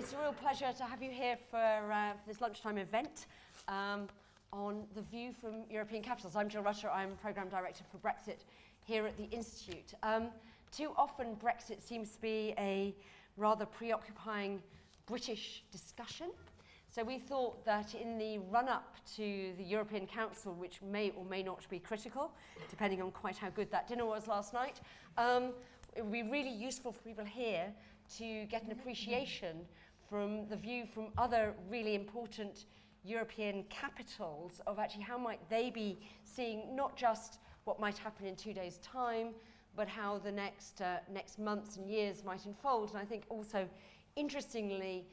it's a real pleasure to have you here for, uh, for this lunchtime event um, on the view from European capitals. I'm Jill Rutter, I'm Programme Director for Brexit here at the Institute. Um, too often, Brexit seems to be a rather preoccupying British discussion. So we thought that in the run up to the European Council, which may or may not be critical, depending on quite how good that dinner was last night, um, it would be really useful for people here to get an appreciation from the view from other really important European capitals of actually how might they be seeing not just what might happen in two days' time, but how the next, uh, next months and years might unfold. And I think also, interestingly,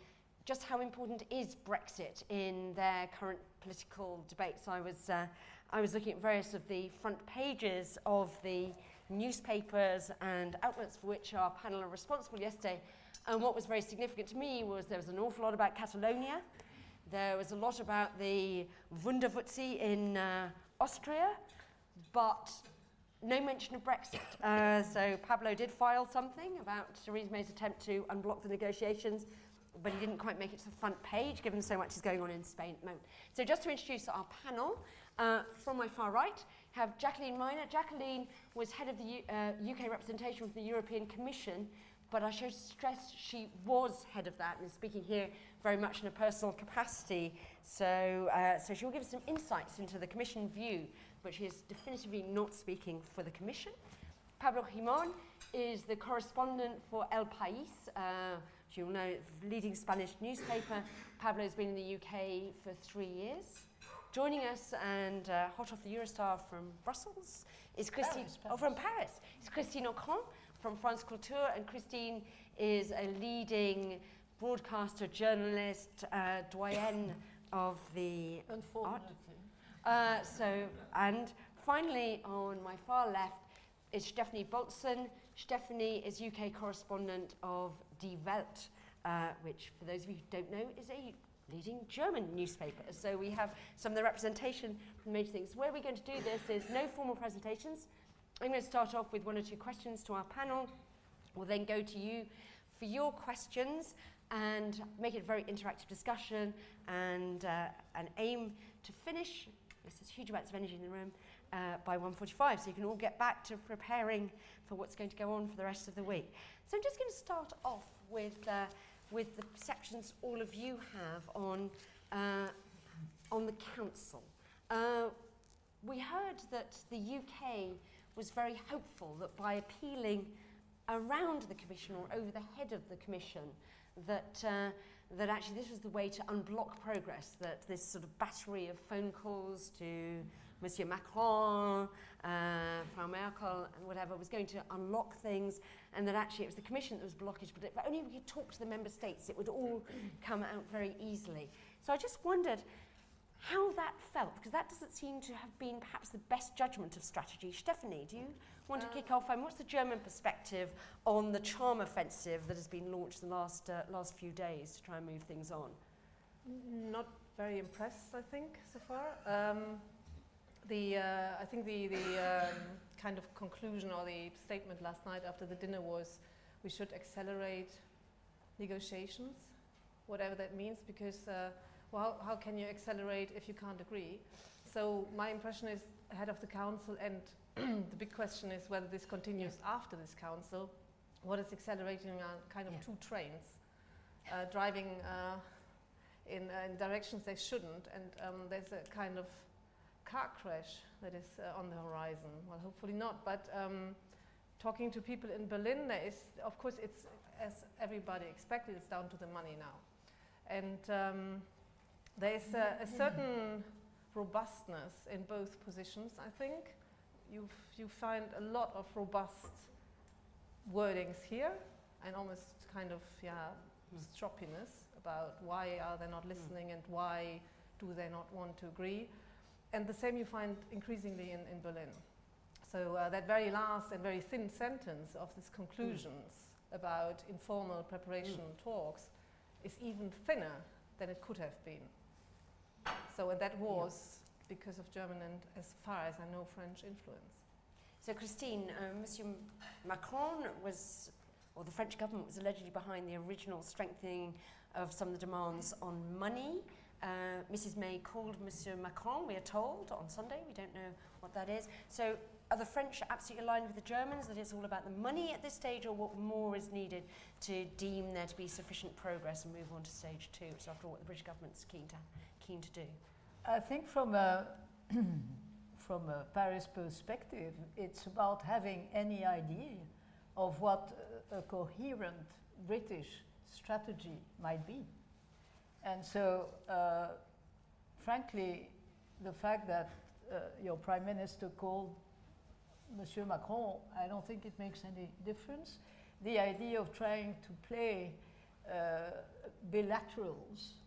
just how important is Brexit in their current political debates. I was, uh, I was looking at various of the front pages of the newspapers and outlets for which our panel are responsible yesterday. And what was very significant to me was there was an awful lot about Catalonia. There was a lot about the Wunderwuzzi in uh, Austria, but no mention of Brexit. Uh, so Pablo did file something about Theresa May's attempt to unblock the negotiations but he didn't quite make it to the front page given so much is going on in Spain at the moment. So just to introduce our panel, uh, from my far right have Jacqueline Minor. Jacqueline was head of the U uh, UK representation for the European Commission, but I should stress she was head of that and is speaking here very much in a personal capacity. So, uh, so she'll give us some insights into the Commission view, but she is definitively not speaking for the Commission. Pablo Guimón is the correspondent for El País, uh, you'll know, leading Spanish newspaper. Pablo's been in the UK for three years. Joining us and uh, hot off the Eurostar from Brussels is Christine, Paris, Paris. oh, from Paris, is Christine Ockrent from France Culture, and Christine is a leading broadcaster, journalist, uh, doyenne of the art. Uh, so, and finally, on my far left is Stefanie Bolzen. Stefanie is UK correspondent of Die Welt, uh, which, for those of you who don't know, is a leading German newspaper. So we have some of the representation from major things. Where we're going to do this is no formal presentations. I'm going to start off with one or two questions to our panel. We'll then go to you for your questions and make it a very interactive discussion and, uh, and aim to finish, this there's huge amounts of energy in the room, uh, by 1.45 so you can all get back to preparing for what's going to go on for the rest of the week. So I'm just going to start off with, uh, with the perceptions all of you have on, uh, on the council. Uh, we heard that the UK was very hopeful that by appealing around the Commission or over the head of the Commission, that, uh, that actually this was the way to unblock progress, that this sort of battery of phone calls to Monsieur Macron, uh, Frau Merkel, and whatever, was going to unlock things, and that actually it was the Commission that was blockage, but if only we could talk to the member states, it would all come out very easily. So I just wondered how that felt, because that doesn't seem to have been perhaps the best judgment of strategy. Stefanie, do you want to uh, kick off? And what's the German perspective on the charm offensive that has been launched the last, uh, last few days to try and move things on? Not very impressed, I think, so far. Um, the, uh, I think the, the um, kind of conclusion or the statement last night after the dinner was we should accelerate negotiations, whatever that means, because uh, well, how, how, can you accelerate if you can't agree? So my impression is head of the council, and the big question is whether this continues after this council. What is accelerating on kind of yeah. two trains uh, driving uh, in, uh, in, directions they shouldn't, and um, there's a kind of car crash that is uh, on the horizon. Well, hopefully not, but um, talking to people in Berlin, there is, of course, it's as everybody expected, it's down to the money now. And um, there is a, a, certain robustness in both positions, I think. you you find a lot of robust wordings here and almost kind of, yeah, mm. stroppiness about why are they not hmm. listening mm. and why do they not want to agree and the same you find increasingly in, in Berlin. So uh, that very last and very thin sentence of these conclusions mm. about informal preparation mm. talks is even thinner than it could have been. So and that was yeah. because of German and, as far as I know, French influence. So Christine, uh, Monsieur Macron was, or the French government was allegedly behind the original strengthening of some of the demands on money. Uh, Mrs. May called Monsieur Macron, we are told, on Sunday. We don't know what that is. So are the French absolutely aligned with the Germans that it's all about the money at this stage, or what more is needed to deem there to be sufficient progress and move on to stage two, is after all what the British government's keen to, keen to do? I think from a, from a Paris perspective, it's about having any idea of what a, coherent British strategy might be. And so, uh, frankly, the fact that uh, your prime minister called Monsieur Macron, I don't think it makes any difference. The idea of trying to play uh, bilaterals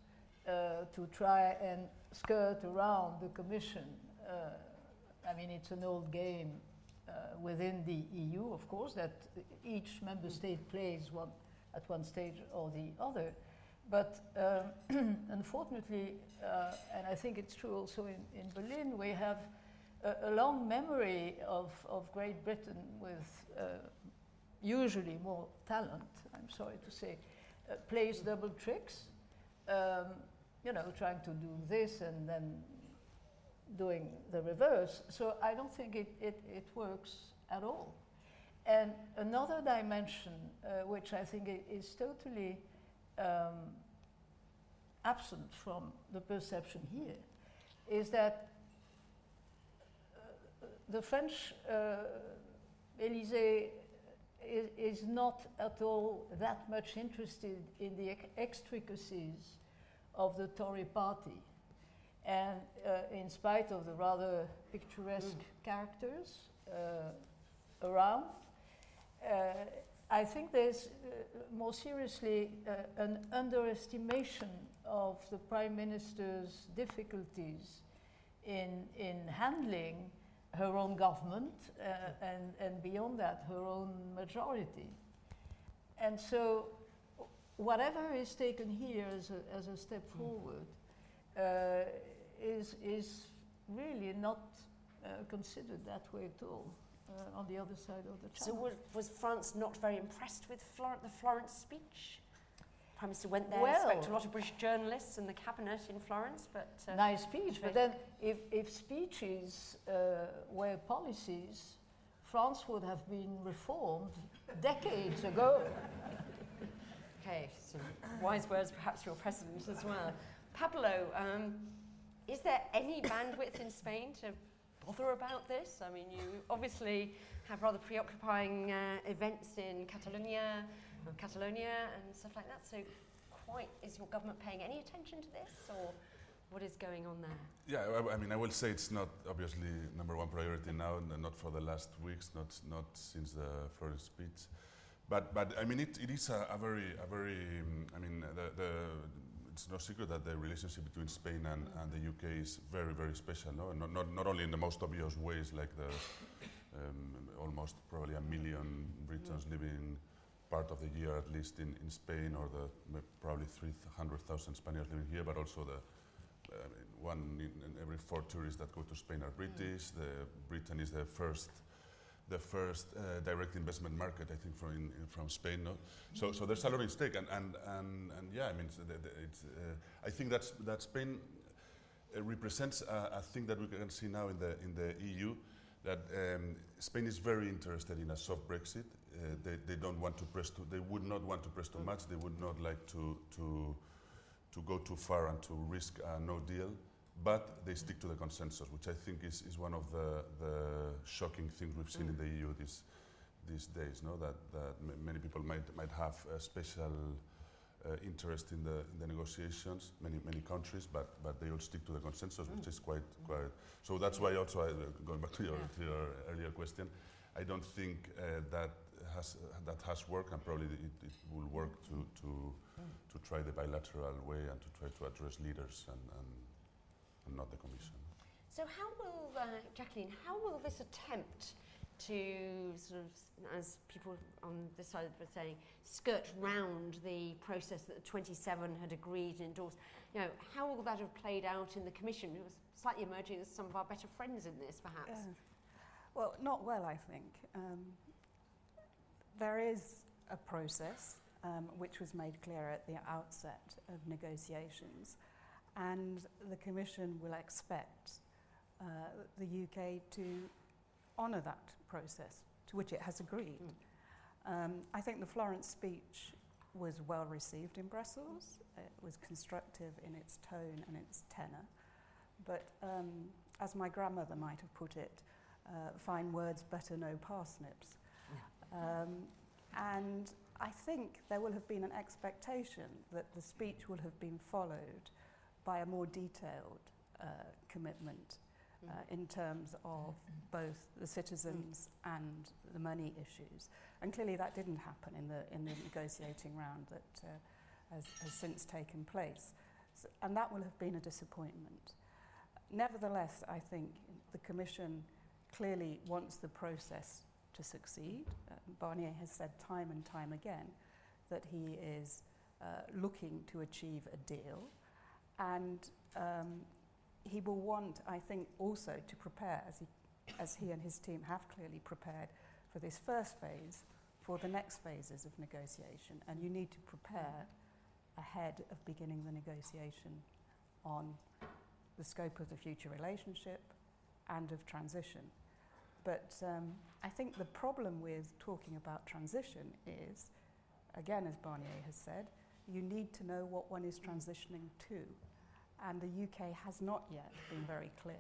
uh, to try and skirt around the Commission, uh, I mean, it's an old game uh, within the EU, of course, that each member state plays one at one stage or the other. But um, unfortunately, uh, and I think it's true also in, in Berlin, we have a, a long memory of, of Great Britain with uh, usually more talent, I'm sorry to say, uh, plays double tricks, um, you know, trying to do this and then doing the reverse. So I don't think it, it, it works at all. And another dimension, uh, which I think is totally um, absent from the perception here, is that uh, the French uh, Élysée is, is, not at all that much interested in the extricacies of the Tory party. And uh, in spite of the rather picturesque mm. characters uh, around, uh, I think there's uh, more seriously uh, an underestimation of the Prime Minister's difficulties in, in handling her own government uh, and, and beyond that, her own majority. And so, whatever is taken here as a, as a step mm. forward uh, is, is really not uh, considered that way at all uh, on the other side of the channel. So was, was France not very impressed with Flor the Florence speech? Prime Minister went there, well, spoke to a lot of British journalists and the cabinet in Florence, but... Uh, nice speech, but then if, if speeches uh, were policies, France would have been reformed decades ago. Okay, some wise words perhaps for your president as well. Pablo, um, is there any bandwidth in Spain to bother about this? I mean, you obviously have rather preoccupying uh, events in Catalonia, Catalonia and stuff like that. So, quite is your government paying any attention to this, or what is going on there? Yeah, I, I mean, I will say it's not obviously number one priority now, not for the last weeks, not not since the Florence speech. But, but I mean, it, it is a, a very, a very, um, I mean, the, the it's no secret that the relationship between Spain and, and the UK is very, very special. No? Not, not, not only in the most obvious ways, like the um, almost probably a million Britons living part of the year at least in, in Spain, or the probably 300,000 Spaniards living here, but also the uh, one in, in, every four tourists that go to Spain are British. Mm. The Britain is the first the first uh, direct investment market, I think, from, in, from Spain. No? So, so there's a lot in stake, and, and, and, and yeah, I mean, the, the, uh, I think that's, that Spain uh, represents a, a, thing that we can see now in the, in the EU, that um, Spain is very interested in a soft Brexit. Uh, they, they don't want to press too, they would not want to press too much. They would not like to, to, to go too far and to risk a no deal but they stick to the consensus, which I think is, is one of the, the shocking things we've seen mm. in the EU these, these days, no? that, that many people might, might have a special uh, interest in the, in the negotiations, many, many countries, but, but they all stick to the consensus, mm. which is quite, quite... So that's why also, I, going back to your, yeah. to your earlier question, I don't think uh, that has uh, that has worked, and probably it, it will work to to mm. to try the bilateral way and to try to address leaders and, and and not the Commission. So how will, uh, Jacqueline, how will this attempt to sort of, as people on this side were saying, skirt round the process that the 27 had agreed and endorsed. You know, how will that have played out in the Commission? It was slightly emerging as some of our better friends in this, perhaps. Yeah. Well, not well, I think. Um, there is a process, um, which was made clear at the outset of negotiations. And the Commission will expect uh, the UK to honour that process to which it has agreed. Mm. Um, I think the Florence speech was well received in Brussels. It was constructive in its tone and its tenor. But um, as my grandmother might have put it, uh, fine words better no parsnips. Um, and I think there will have been an expectation that the speech will have been followed by a more detailed uh, commitment uh, mm. in terms of both the citizens and the money issues. And clearly that didn't happen in the, in the negotiating round that uh, has, has since taken place. So, and that will have been a disappointment. Nevertheless, I think the Commission clearly wants the process to succeed. Uh, Barnier has said time and time again that he is uh, looking to achieve a deal. And um, he will want, I think, also to prepare, as he, as he and his team have clearly prepared for this first phase, for the next phases of negotiation. And you need to prepare ahead of beginning the negotiation on the scope of the future relationship and of transition. But um, I think the problem with talking about transition is, again, as Barnier has said, you need to know what one is transitioning to. And the UK has not yet been very clear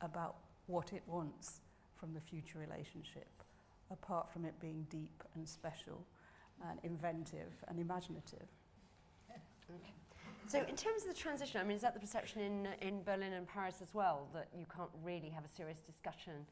about what it wants from the future relationship, apart from it being deep and special and inventive and imaginative. So in terms of the transition, I mean, is that the perception in, in Berlin and Paris as well, that you can't really have a serious discussion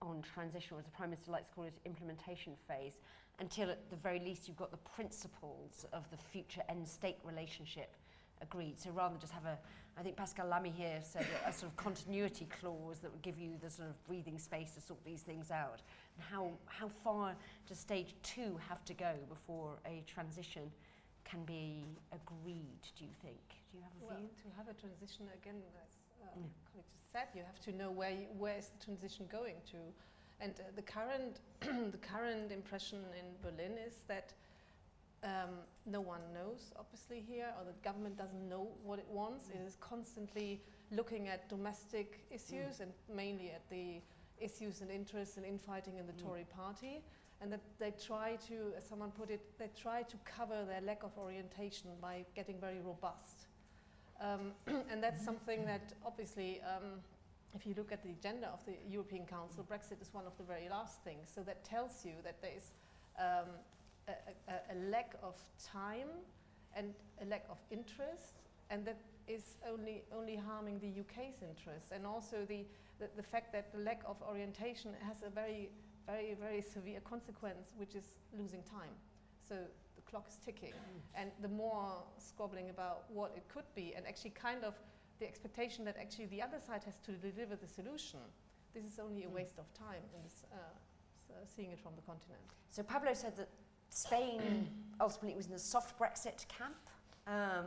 on transition, or as the Prime Minister likes to call it, implementation phase, until at the very least you've got the principles of the future end-state relationship agreed. So rather than just have a, I think Pascal Lamy here said a, a sort of continuity clause that would give you the sort of breathing space to sort these things out. And how, how far does stage two have to go before a transition can be agreed, do you think? Do you have a well, view? To have a transition, again, as uh, yeah. colleague just said, you have to know where, you, where is the transition going to. And uh, the, current the current impression in Berlin is that um, no one knows, obviously, here, or the government doesn't know what it wants. Mm. It is constantly looking at domestic issues mm. and mainly at the issues and interests and infighting in the mm. Tory party. And that they try to, as someone put it, they try to cover their lack of orientation by getting very robust. Um, and that's something that obviously, um, if you look at the agenda of the European Council, Brexit is one of the very last things. So that tells you that there is um, a, a, a, lack of time and a lack of interest, and that is only only harming the UK's interests, and also the, the, the fact that the lack of orientation has a very very very severe consequence, which is losing time. So the clock is ticking, mm. and the more squabbling about what it could be, and actually kind of the expectation that actually the other side has to deliver the solution. This is only a mm. waste of time in this, uh, so seeing it from the continent. So Pablo said that Spain ultimately was in the soft Brexit camp. Um,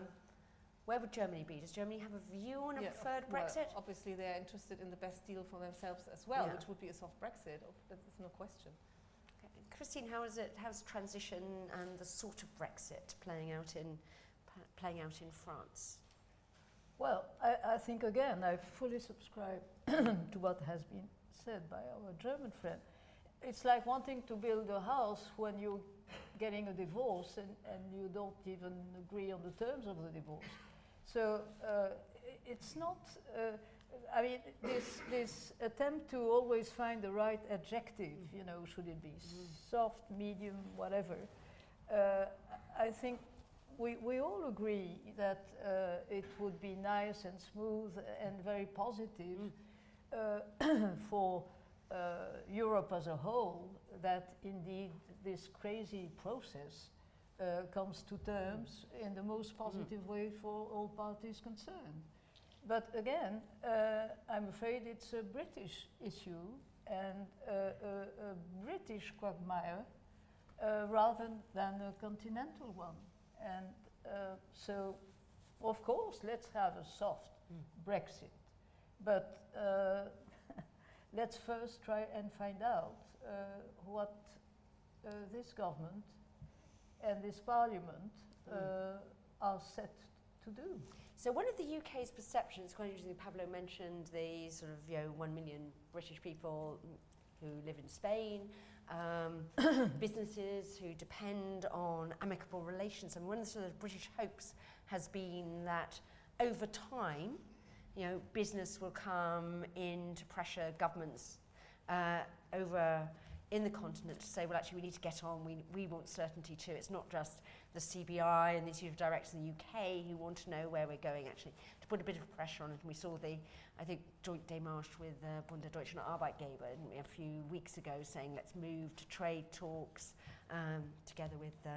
where would Germany be? Does Germany have a view on a yeah, preferred Brexit? Well, obviously, they're interested in the best deal for themselves as well, yeah. which would be a soft Brexit. There's no question. Okay. Christine, how is it? How's transition and the sort of Brexit playing out in playing out in France? Well, I, I think again, I fully subscribe to what has been said by our German friend. It's like wanting to build a house when you getting a divorce and, and you don't even agree on the terms of the divorce. So uh, it's not, uh, I mean, this, this attempt to always find the right adjective, you know, should it be mm. soft, medium, whatever, uh, I think we, we all agree that uh, it would be nice and smooth and very positive mm. for uh, Europe as a whole that indeed this crazy process uh, comes to terms in the most positive mm. way for all parties concerned. But again, uh, I'm afraid it's a British issue and uh, a, a, British quagmire uh, rather than a continental one. And uh, so, of course, let's have a soft mm. Brexit. But uh, let's first try and find out what uh, this government and this parliament uh, are set to do. So one of the UK's perceptions, quite interesting, Pablo mentioned the sort of you know one million British people who live in Spain, um, businesses who depend on amicable relations. And one of the sort of British hopes has been that over time, you know, business will come in to pressure governments uh, over in the continent to say, well, actually, we need to get on. We, we want certainty too. It's not just the CBI and the Institute of Directors in the UK who want to know where we're going, actually, to put a bit of pressure on it. And we saw the, I think, joint démarche with uh, Bund der Deutschen Arbeitgeber a few weeks ago saying, let's move to trade talks um, together with, uh,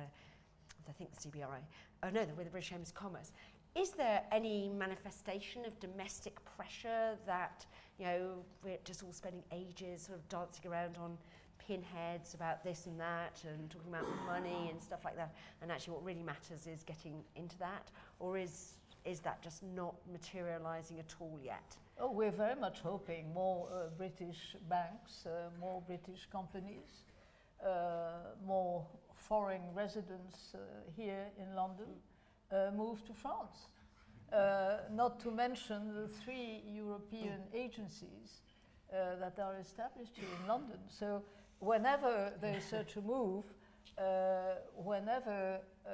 I think, the CBI. Oh, no, with the British Chambers of Commerce. Is there any manifestation of domestic pressure that, you know, we're just all spending ages sort of dancing around on pinheads about this and that and talking about money and stuff like that. And actually, what really matters is getting into that, or is is that just not materialising at all yet? Oh, we're very much hoping more uh, British banks, uh, more British companies, uh, more foreign residents uh, here in London uh, move to France. Uh, not to mention the three European agencies that are established here in London. So whenever there's such a move, uh, whenever uh,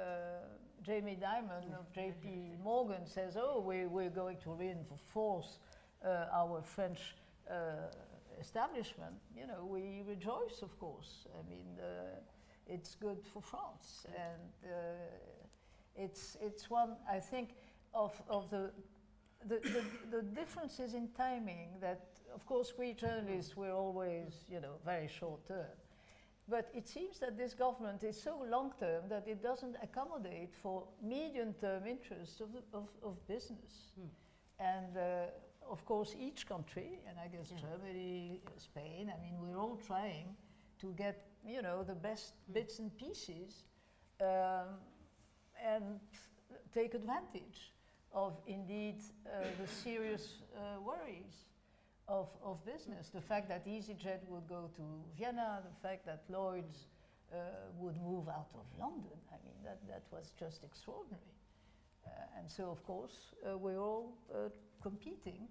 Jamie Dimon of JP Morgan says, oh, we, we're going to reinforce uh, our French uh, establishment, you know, we rejoice, of course. I mean, uh, it's good for France. And uh, it's, it's one, I think, of, of the, the, the, the differences in timing that of course, we journalists, we're always, you know, very short term. But it seems that this government is so long term that it doesn't accommodate for medium term interests of, the, of, of business. Hmm. And uh, of course, each country, and I guess yeah. Germany, Spain, I mean, we're all trying to get, you know, the best hmm. bits and pieces um, and take advantage of indeed uh, the serious uh, worries of, of business. The fact that EasyJet would go to Vienna, the fact that Lloyd's uh, would move out of London, I mean, that, that was just extraordinary. Uh, and so, of course, uh, we're all uh, competing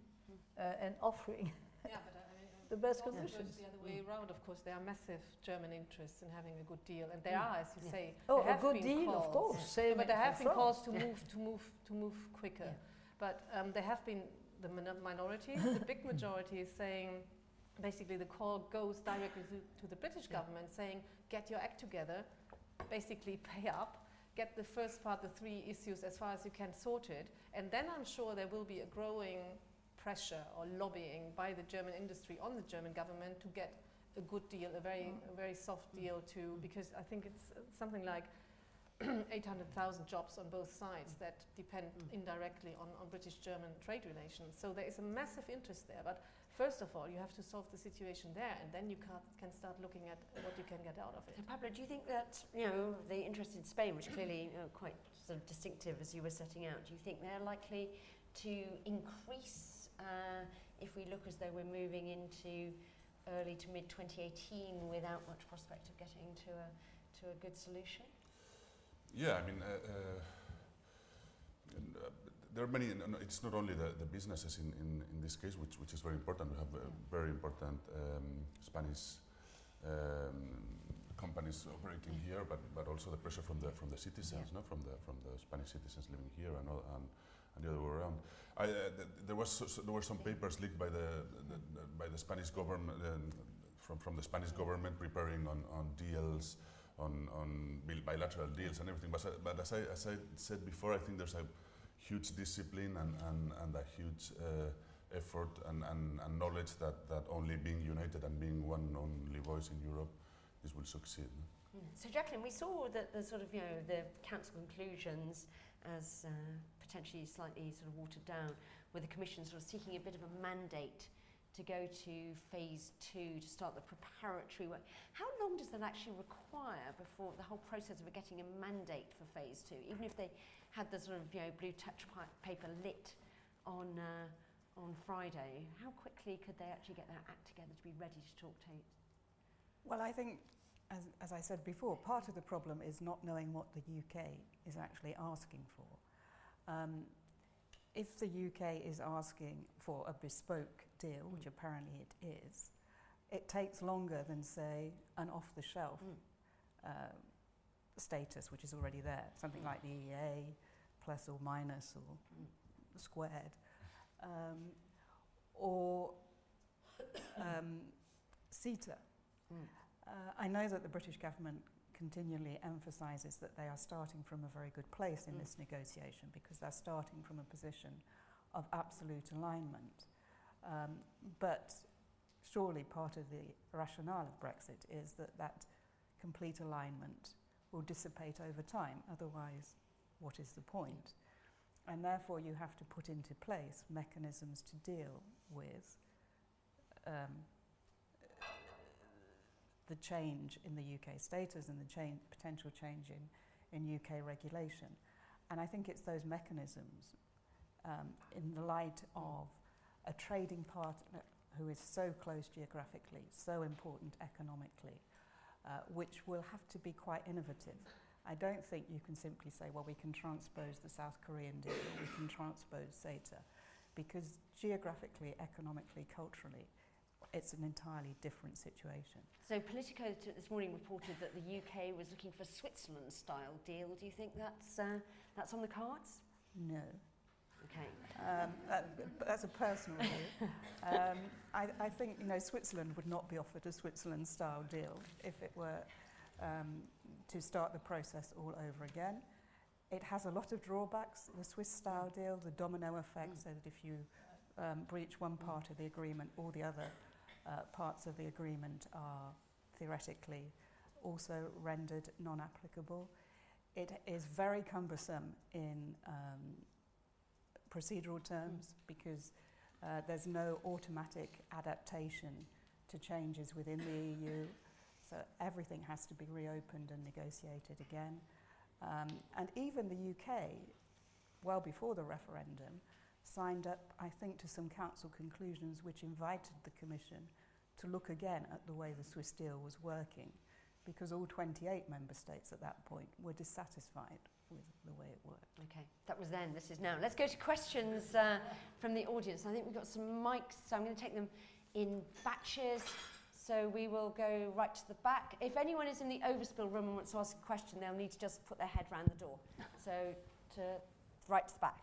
uh, and offering yeah, but, I mean, the best conditions. the other way mm. around, of course, there are massive German interests in having a good deal, and there mm. are, as you yeah. say, oh, a good deal, calls, of course. Yeah. But there have been calls to move, to move, to move quicker. But um, there have been the minority. the big majority is saying, basically, the call goes directly to, to the British yeah. government saying, get your act together, basically pay up, get the first part, the three issues, as far as you can sorted, and then I'm sure there will be a growing pressure or lobbying by the German industry on the German government to get a good deal, a very, mm. a very soft deal to, mm. because I think it's something like 800,000 jobs on both sides that depend mm. indirectly on, on British-German trade relations. So there is a massive interest there. But first of all, you have to solve the situation there, and then you can, can start looking at what you can get out of it. So Pablo, do you think that you know the interest in Spain, which clearly you know, quite sort of distinctive as you were setting out, do you think they're likely to increase uh, if we look as though we're moving into early to mid 2018 without much prospect of getting to a to a good solution? Yeah, I mean, uh, uh, uh, there are many, it's not only the, the businesses in, in, in, this case, which, which is very important. We have very important um, Spanish um, companies operating here, but, but also the pressure from the, from the citizens, yeah. no? from, the, from the Spanish citizens living here and, all, and, and the other way around. I, uh, th there, was so, so there were some papers leaked by the, the, the by the Spanish government, uh, from, from the Spanish government preparing on, on deals on, on bilateral deals and everything. But, but as, I, as I said before, I think there's a huge discipline and, and, and a huge uh, effort and, and, and, knowledge that, that only being united and being one only voice in Europe, this will succeed. So Jacqueline, we saw that the sort of, you know, the council conclusions as uh, potentially slightly sort of watered down, with the commission sort of seeking a bit of a mandate to go to phase two to start the preparatory work. How long does that actually require before the whole process of getting a mandate for phase two, even if they had the sort of you know blue touch paper lit on uh, on Friday? How quickly could they actually get their act together to be ready to talk to? Well, I think as, as I said before, part of the problem is not knowing what the UK is actually asking for. Um, if the UK is asking for a bespoke deal, which apparently it is, it takes longer than, say, an off the shelf Mm. uh, status, which is already there, something like the EEA, plus or minus or Mm. squared, um, or um, CETA. Mm. Uh, I know that the British government continually emphasises that they are starting from a very good place in Mm. this negotiation because they're starting from a position of absolute alignment. Um, but surely part of the rationale of Brexit is that that complete alignment will dissipate over time. Otherwise, what is the point? And therefore, you have to put into place mechanisms to deal with um, the change in the UK status and the change, potential change in, in UK regulation. And I think it's those mechanisms um, in the light of a trading partner who is so close geographically, so important economically, uh, which will have to be quite innovative. I don't think you can simply say, well, we can transpose the South Korean deal, we can transpose SATA, because geographically, economically, culturally, it's an entirely different situation. So Politico this morning reported that the UK was looking for a Switzerland-style deal. Do you think that's uh, that's on the cards? No. Okay. Um, uh, that's a personal view. Um, I, I think you know Switzerland would not be offered a Switzerland-style deal if it were um, to start the process all over again. It has a lot of drawbacks. The Swiss-style deal, the domino effect, Mm. so that if you um, breach one part of the agreement, all the other uh, parts of the agreement are theoretically also rendered non-applicable. It is very cumbersome in um, procedural terms because uh, there's no automatic adaptation to changes within the EU. So everything has to be reopened and negotiated again. Um, and even the UK, well before the referendum, signed up, I think, to some council conclusions which invited the Commission to look again at the way the Swiss deal was working, because all 28 member states at that point were dissatisfied with the way it worked. Okay. That was then. This is now. Let's go to questions uh, from the audience. I think we've got some mics, so I'm going to take them in batches. So we will go right to the back. If anyone is in the overspill room and wants to ask a question, they'll need to just put their head round the door. So to right to the back.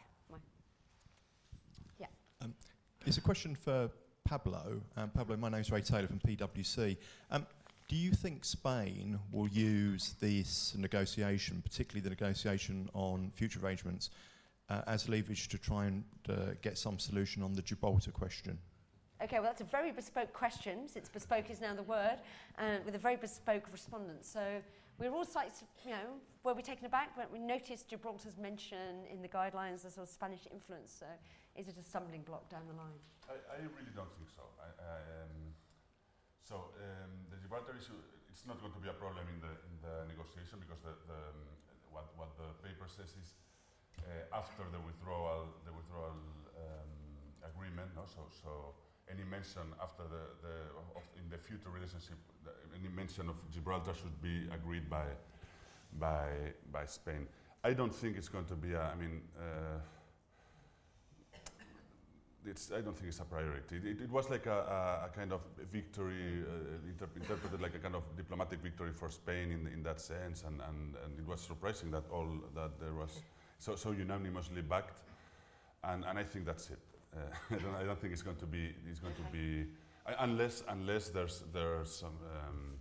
It's a question for Pablo. Um, Pablo, my name's Ray Taylor from PwC. Um, do you think Spain will use this negotiation, particularly the negotiation on future arrangements, uh, as leverage to try and uh, get some solution on the Gibraltar question? Okay, well, that's a very bespoke question, since bespoke is now the word, and with a very bespoke respondent. So we're all slightly, you know, were we taken aback when we noticed Gibraltar's mention in the guidelines, the sort of Spanish influence? So is it a stumbling block down the line? I, I really don't think so. I, I, um, so um, the Gibraltar issue, it's not going to be a problem in the in the negotiation because the, the um, what what the paper says is uh, after the withdrawal the withdrawal um, agreement. No, so so any mention after the the of in the future relationship, any mention of Gibraltar should be agreed by by by Spain. I don't think it's going to be a. I mean. Uh, it's, I don't think it's a priority. It, it, it was like a, a, a kind of victory, uh, inter interpreted like a kind of diplomatic victory for Spain in, in that sense, and, and, and it was surprising that all that there was so, so unanimously backed, and, and I think that's it. Uh, I, don't, I don't think it's going to be it's going to be unless unless there's there's some um,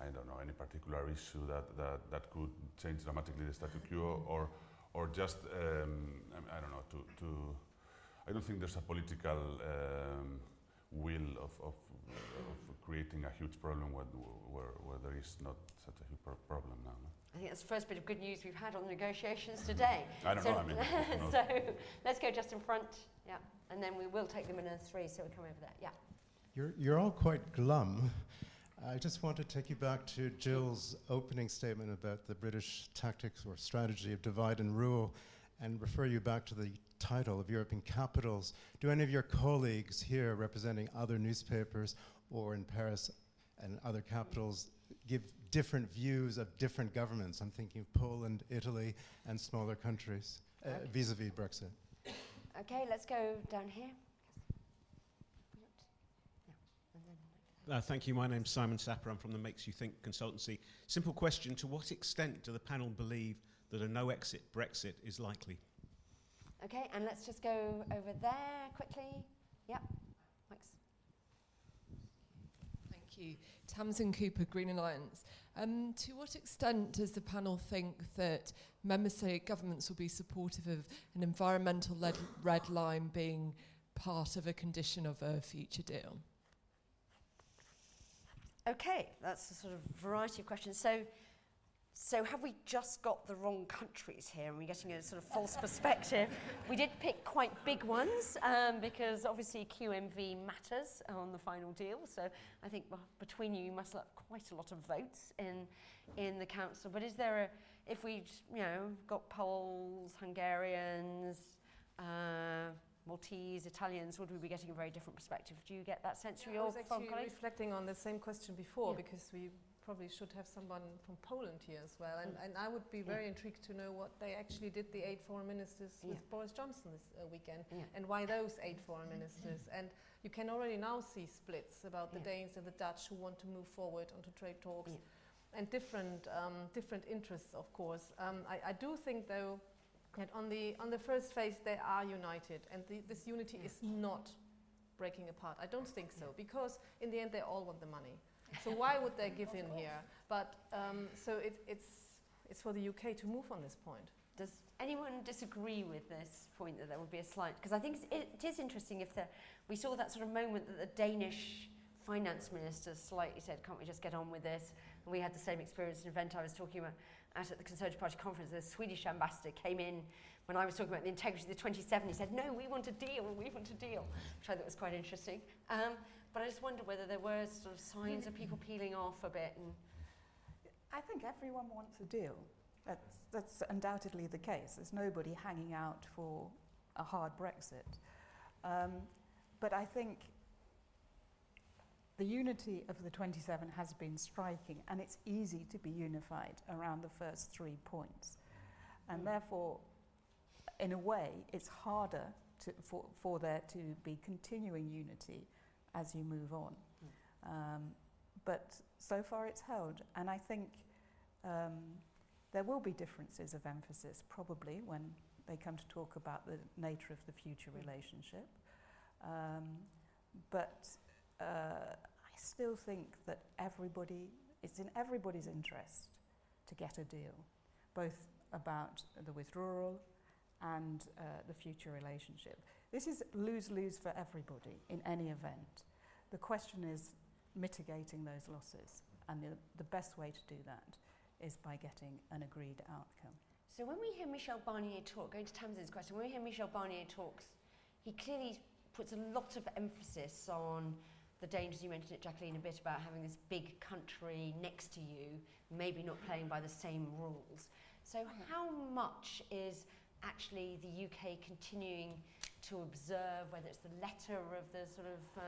I don't know any particular issue that, that, that could change dramatically the status quo or or just um, I, don't know to, to I don't think there's a political um, will of, of, of creating a huge problem where, where, where there is not such a huge pro- problem now. no? I think that's the first bit of good news we've had on the negotiations today. I don't so, know. I mean, who so let's go just in front, yeah, and then we will take them in a three, so we'll come over there, yeah. You're, you're all quite glum. I just want to take you back to Jill's opening statement about the British tactics or strategy of divide and rule and refer you back to the title of European capitals. Do any of your colleagues here representing other newspapers or in Paris and other capitals give different views of different governments. I'm thinking of Poland, Italy, and smaller countries uh, vis-a-vis Brexit. Okay, let's go down here. Yeah, and then- Uh, thank you. My name's Simon Sapper. I'm from the Makes You Think consultancy. Simple question To what extent do the panel believe that a no exit Brexit is likely? Okay, and let's just go over there quickly. Yep, Thank you. Tamsin Cooper, Green Alliance. Um, to what extent does the panel think that member state governments will be supportive of an environmental led red line being part of a condition of a future deal? Okay, that's a sort of variety of questions. So, so have we just got the wrong countries here? and we're getting a sort of false perspective? We did pick quite big ones um, because obviously QMV matters on the final deal. So I think between you, you must have quite a lot of votes in in the council. But is there a, if we, you know, got Poles, Hungarians, uh, Maltese, Italians, would we be getting a very different perspective? Do you get that sense from I was actually colleagues? reflecting on the same question before Yeah. because we probably should have someone from Poland here as well. And, Mm. and I would be Yeah. very intrigued to know what they actually did, the eight foreign ministers Yeah. with Boris Johnson this uh, weekend, Yeah. and why those eight foreign ministers. And you can already now see splits about the Yeah. Danes and the Dutch who want to move forward onto trade talks. Yeah. And different, um, different interests, of course. Um, I, I do think, though, that on the, on the first phase they are united, and the, this unity Yeah. is not breaking apart. I don't think so, because in the end they all want the money. So why would they give in here? But um, so it, it's it's for the UK to move on this point. Does anyone disagree with this point that there would be a slight? Because I think it is interesting if the, we saw that sort of moment that the Danish finance minister slightly said, can't we just get on with this? And we had the same experience in an event I was talking about at, at the Conservative Party conference. The Swedish ambassador came in when I was talking about the integrity of the 27. He said, no, we want a deal, we want a deal, which I thought was quite interesting. Um, but I just wonder whether there were sort of signs of people peeling off a bit and I think everyone wants a deal. That's, that's undoubtedly the case. There's nobody hanging out for a hard Brexit. Um, but I think the unity of the 27 has been striking, and it's easy to be unified around the first three points. And therefore, in a way, it's harder to, for, for there to be continuing unity as you move on. Um, but so far it's held, and I think um, there will be differences of emphasis probably when they come to talk about the nature of the future relationship. Um, but uh, I still think that everybody, it's in everybody's interest to get a deal, both about the withdrawal and uh, the future relationship. This is lose lose for everybody in any event. The question is mitigating those losses, and the, the best way to do that is by getting an agreed outcome. So when we hear Michel Barnier talk, going to Tamsin's question, when we hear Michel Barnier talks, he clearly puts a lot of emphasis on the dangers, you mentioned it, Jacqueline, a bit about having this big country next to you, maybe not playing by the same rules. So mm-hmm. how much is actually the UK continuing to observe, whether it's the letter of the sort of uh,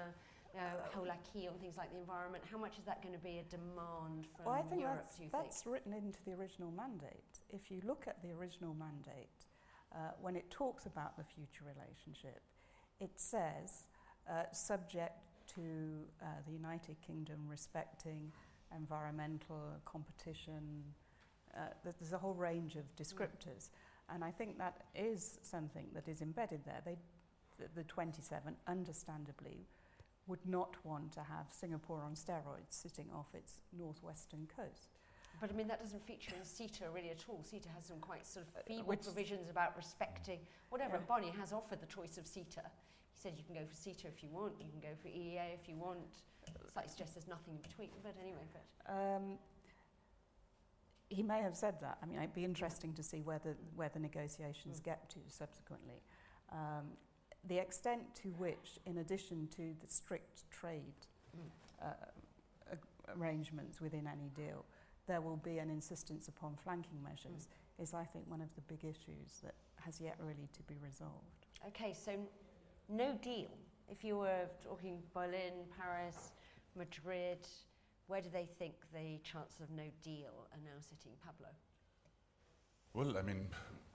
uh, whole acquis on things like the environment, how much is that going to be a demand from well, I think Europe, that's, do you that's think? written into the original mandate. If you look at the original mandate, uh, when it talks about the future relationship, it says, uh, subject to uh, the United Kingdom respecting environmental competition, uh, there's a whole range of descriptors. And I think that is something that is embedded there. They, the, the 27, understandably, would not want to have Singapore on steroids sitting off its northwestern coast. But I mean, that doesn't feature in CETA really at all. CETA has some quite sort of feeble which- provisions about respecting whatever. Yeah. Barnier has offered the choice of CETA. He said you can go for CETA if you want, you can go for EEA if you want. Slightly suggests there's nothing in between, but anyway. But Um, he may have said that. I mean, it'd be interesting to see where the, where the negotiations Mm. get to subsequently. Um, the extent to which, in addition to the strict trade Mm. uh, arrangements within any deal, there will be an insistence upon flanking measures, is, I think, one of the big issues that has yet really to be resolved. okay, so no deal. If you were talking Berlin, Paris, Madrid, where do they think the chances of no deal are now sitting, Pablo? Well, I mean,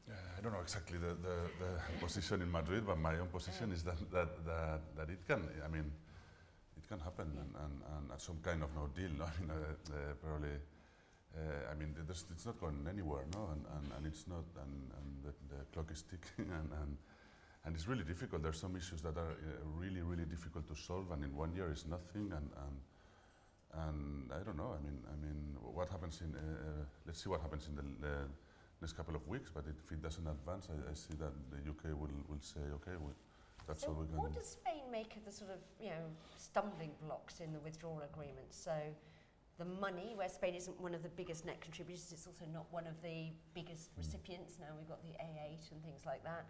uh, I don't know exactly the, the, the position in Madrid, but my own position is that, that, that, that it can, I mean, it can happen and, and, and at some kind of no deal, no? I mean, uh, uh, probably, uh, I mean, it's not going anywhere, no? And, and, and it's not, and, and the, the clock is ticking and, and, and it's really difficult. There's some issues that are uh, really, really difficult to solve and in one year is nothing and, and, and I don't know, I mean, I mean, what happens in, uh, uh, let's see what happens in the, next couple of weeks, but if it doesn't advance, I, I see that the UK will, will say, okay, we, that's so all we can what do. does Spain make of the sort of, you know, stumbling blocks in the withdrawal agreement? So the money, where Spain isn't one of the biggest net contributors, it's also not one of the biggest Mm. recipients. Now we've got the A8 and things like that.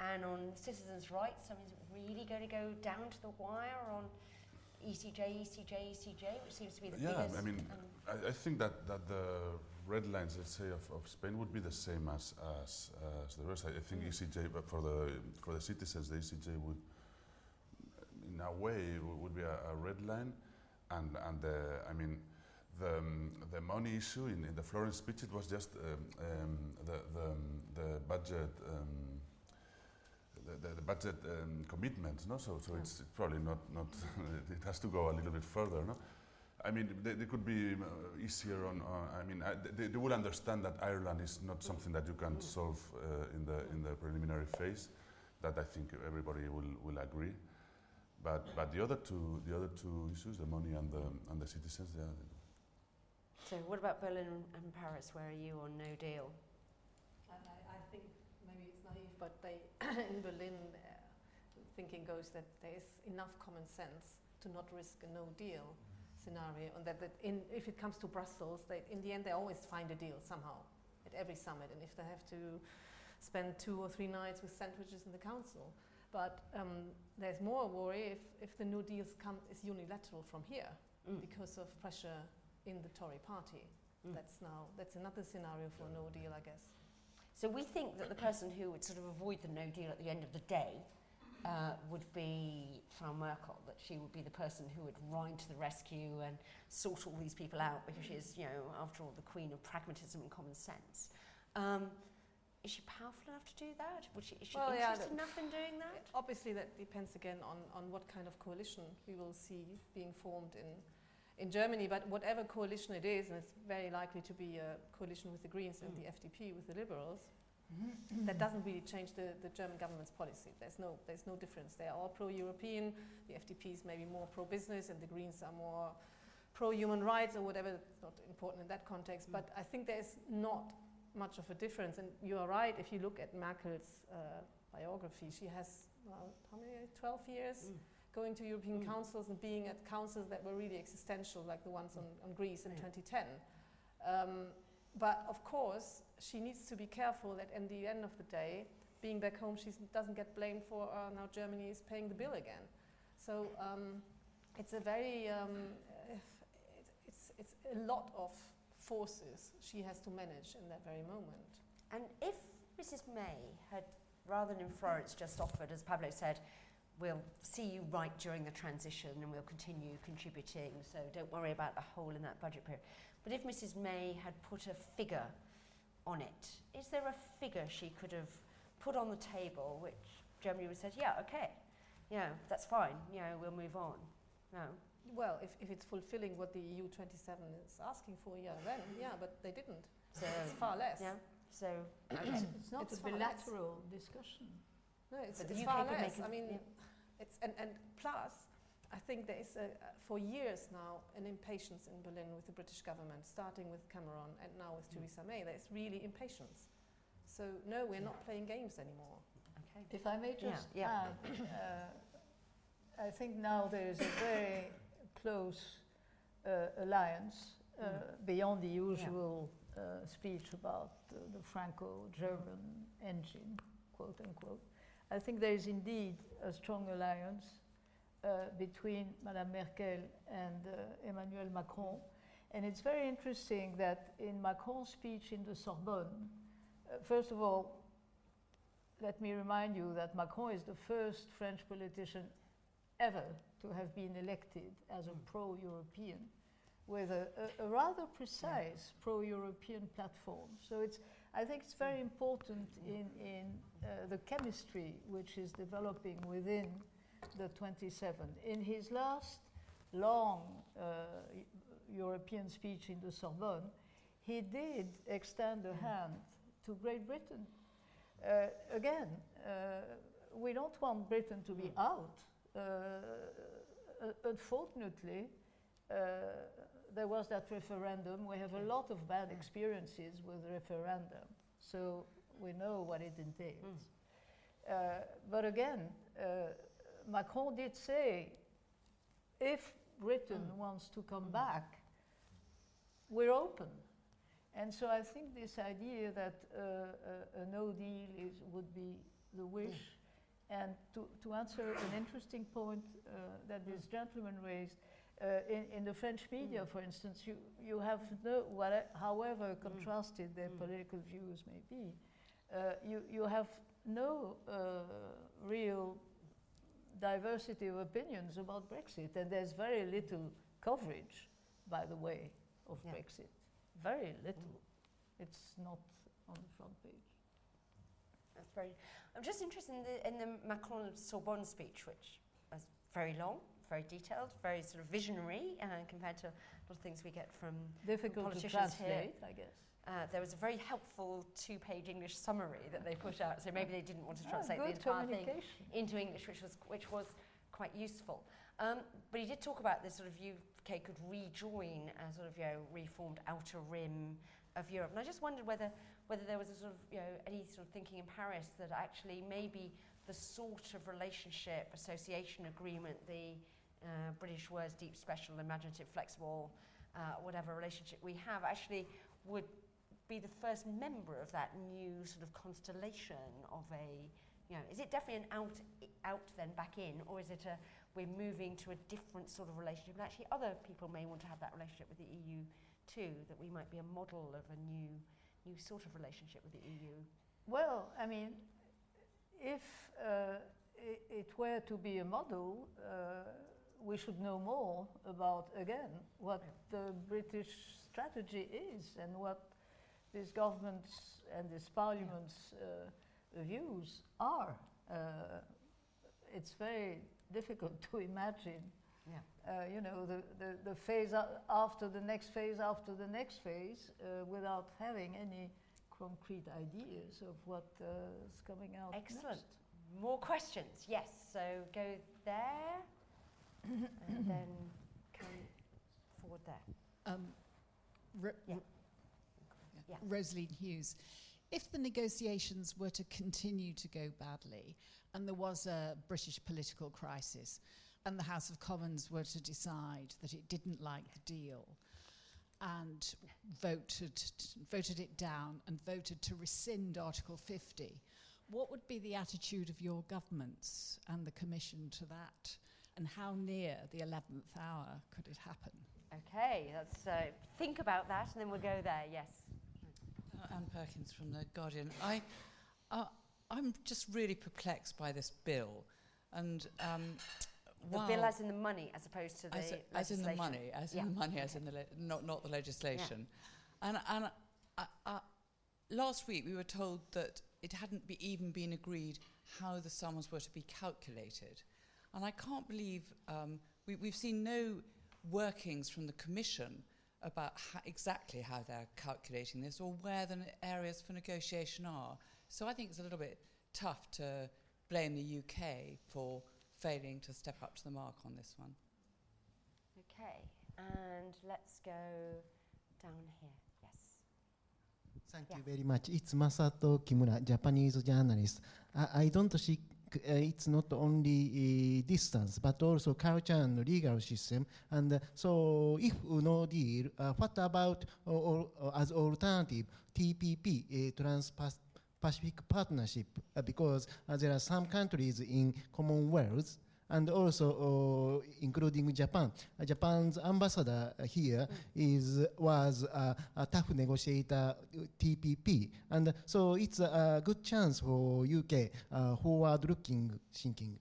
And on citizens' rights, I mean, is it really going to go down to the wire on ECJ, ECJ, ECJ, which seems to be the Yeah, biggest? I mean, I, I think that, that the red lines, let's say, of, of Spain would be the same as, as, as the rest. I, I think Mm. ECJ, but for the, for the citizens, the ECJ would, in a way, would be a, a red line. And, and the, I mean, the, um, the money issue in, in the Florence speech, it was just um, um, the, the, um, the budget. The, the, the budget um, commitments, no? So, so Yeah. it's probably not, not it has to go a little bit further, no? I mean, they, they could be uh, easier on. Uh, I mean, I, they, they will understand that Ireland is not something that you can Mm. solve uh, in the in the preliminary phase. That I think everybody will, will agree. But but the other two the other two issues, the money and the and the citizens, they are, so what about Berlin and Paris? Where are you on no deal? I, I, I think maybe it's naive, but they in Berlin, uh, thinking goes that there is enough common sense to not risk a no deal scenario, and that, that in, if it comes to Brussels, they, in the end they always find a deal somehow at every summit, and if they have to spend two or three nights with sandwiches in the council. But um, there's more worry if, if the no deals come is unilateral from here Mm. because of pressure in the Tory party. Mm. That's now that's another scenario for a no deal, I guess. So we think that the person who would sort of avoid the no deal at the end of the day uh, would be Frau Merkel, that she would be the person who would ride to the rescue and sort all these people out because she is, you know, after all, the queen of pragmatism and common sense. Um, is she powerful enough to do that? Would she, is she Well, yeah, interested that- enough in doing that? Obviously, that depends again on, on what kind of coalition we will see being formed in, in Germany. But whatever coalition it is, and it's very likely to be a coalition with the Greens and Mm. the FDP with the Liberals, that doesn't really change the, the German government's policy. There's no, there's no difference. They are all pro-European. The FDP is maybe more pro-business, and the Greens are more pro-human rights or whatever. It's not important in that context. Mm. But I think there's not much of a difference. And you are right. If you look at Merkel's uh, biography, she has well, how many? 12 years Mm. Going to European Mm. councils and being at councils that were really existential, like the ones on, on Greece in Yeah. 2010. Um, but of course, she needs to be careful that at the end of the day, being back home, she doesn't get blamed for uh, now Germany is paying the bill again. So um, it's a very, um, it's, it's a lot of forces she has to manage in that very moment. And if Mrs May had, rather than in Florence, just offered, as Pablo said, we'll see you right during the transition and we'll continue contributing, so don't worry about the hole in that budget period. But if Mrs May had put a figure on it, is there a figure she could have put on the table which Germany would have said, yeah, okay, yeah, that's fine, yeah, we'll move on? No. Well, if, if it's fulfilling what the EU 27 is asking for, yeah, then, yeah, but they didn't. So, It's far less. yeah, so, okay. It's not It's a far less. bilateral discussion. No, it's, it's far less. I mean, yeah. It's and, and plus, I think there is a, uh, for years now an impatience in Berlin with the British government, starting with Cameron and now with Mm. Theresa May. There's really impatience. So no, we're not playing games anymore. okay. If I may just yeah. add, uh, I think now there is a very close uh, alliance uh, Mm. beyond the usual uh, speech about uh, the Franco-German engine, quote unquote. I think there is indeed a strong alliance uh, between Madame Merkel and uh, Emmanuel Macron. And it's very interesting that in Macron's speech in the Sorbonne, uh, first of all, let me remind you that Macron is the first French politician ever to have been elected as a pro European, with a, a, a rather precise pro-European platform. So it's, I think it's very important in, in uh, the chemistry which is developing within the 27. In his last long uh, European speech in the Sorbonne, he did extend a hand to Great Britain. Uh, again, uh, we don't want Britain to be out. Uh, unfortunately, uh, there was that referendum. We have a lot of bad experiences with referendum, so we know what it entails. Uh, but again, uh, Macron did say, if Britain wants to come back, we're open. And so I think this idea that uh, a, a no deal is, would be the wish. And to, to answer an interesting point uh, that this gentleman raised, uh, in, in the French media, for instance, you, you have no, whate- however contrasted their political views may be, uh, you, you have no uh, real diversity of opinions about Brexit. And there's very little coverage, by the way, of Yeah. Brexit. Very little. It's not on the front page. That's very. I'm just interested in the, in the Macron Sorbonne speech, which was very long, very detailed, very sort of visionary uh, compared to a lot of things we get from. Difficult to politicians here. translate, I guess. Uh, there was a very helpful two-page English summary that they put out, so maybe they didn't want to Ah, translate the entire thing into English, which was which was quite useful. Um, but he did talk about this sort of UK could rejoin a sort of you know reformed outer rim of Europe, and I just wondered whether whether there was a sort of you know any sort of thinking in Paris that actually maybe the sort of relationship association agreement, the uh, British words deep, special, imaginative, flexible, uh, whatever relationship we have, actually would be the first member of that new sort of constellation of a you know, is it definitely an out, out then back in, or is it a we're moving to a different sort of relationship? And actually, other people may want to have that relationship with the EU too. That we might be a model of a new, new sort of relationship with the EU. Well, I mean, if uh, i it were to be a model, uh, we should know more about, again, what the British strategy is and what this government's and this parliament's uh, views are. Uh, it's very difficult to imagine, Yeah. uh, you know, the, the, the phase after the next phase after the next phase uh, without having any concrete ideas of what uh, is coming out Excellent. next. More questions? Yes. So go there, and then come forward there. Um, Ro- Yeah. Yeah. Rosaline Hughes. If the negotiations were to continue to go badly and there was a British political crisis and the House of Commons were to decide that it didn't like the deal and voted, voted it down and voted to rescind Article 50, what would be the attitude of your governments and the Commission to that? And how near the 11th hour could it happen? Okay. Let's uh, think about that, and then we'll go there. Yes. Anne Perkins from The Guardian. I, uh, I'm just really perplexed by this bill. And um, The bill as in the money, as opposed to the as, as in the money, as Yeah. in the money, as in the le- not not the legislation. And and uh, uh, last week we were told that it hadn't be even been agreed how the sums were to be calculated, and I can't believe um, we, we've seen no workings from the Commission about ho- exactly how they're calculating this or where the areas for negotiation are. So I think it's a little bit tough to blame the UK for failing to step up to the mark on this one. Okay. And let's go down here. Yes. Thank Yeah. you very much. It's Masato Kimura, Japanese journalist. I, I don't think uh, it's not only uh, distance, but also culture and legal system. And uh, so, if no deal, uh, what about uh, or, as alternative TPP, uh, Trans-Pacific Partnership? Uh, because uh, there are some countries in Commonwealth and also uh, including Japan. Uh, Japan's ambassador uh, here is was a tough negotiator TPP, and so it's a, good chance for UK forward-looking thinking.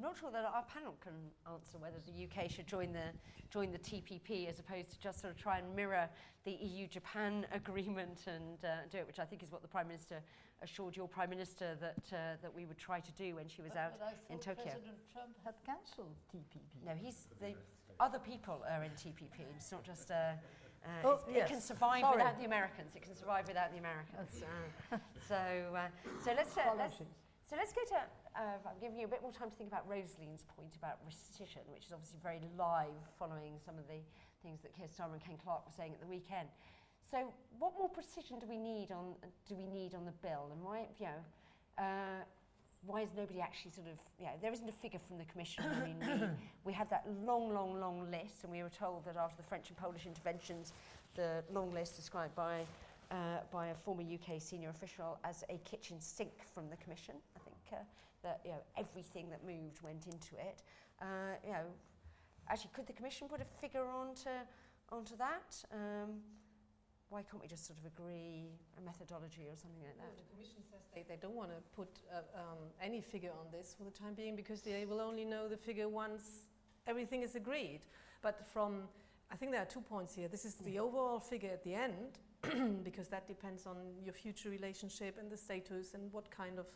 I'm I'm not sure that our panel can answer whether the UK should join the join the TPP as opposed to just sort of try and mirror the EU-Japan agreement and uh, do it, which I think is what the Prime Minister assured your Prime Minister that uh, that we would try to do when she was but, out but I in Tokyo. President Trump had cancelled TPP. No, he's the other people are in TPP. It's not just. Uh, uh, Oh, yes. It can survive Sorry. without the Americans. It can survive without the Americans. Uh, so, uh, so let's, uh, let's so let's go to. Uh, I'm giving you a bit more time to think about Rosaline's point about rescission, which is obviously very live following some of the things that Keir Starmer and Ken Clarke were saying at the weekend. So, what more precision do we need on do we need on the bill, and why you know? Uh, why is nobody actually sort of, you know, there isn't a figure from the Commission. I mean, we, we had that long, long, long list, and we were told that after the French and Polish interventions, the long list described by, uh, by a former UK senior official as a kitchen sink from the Commission. I think uh, that, you know, everything that moved went into it. Uh, you know, actually, could the Commission put a figure onto, onto that? Um, why can't we just sort of agree a methodology or something like that? the Commission says they, they don't want to put uh, um, any figure on this for the time being because they will only know the figure once everything is agreed. But from, I think there are two points here. This is the overall figure at the end because that depends on your future relationship and the status and what kind of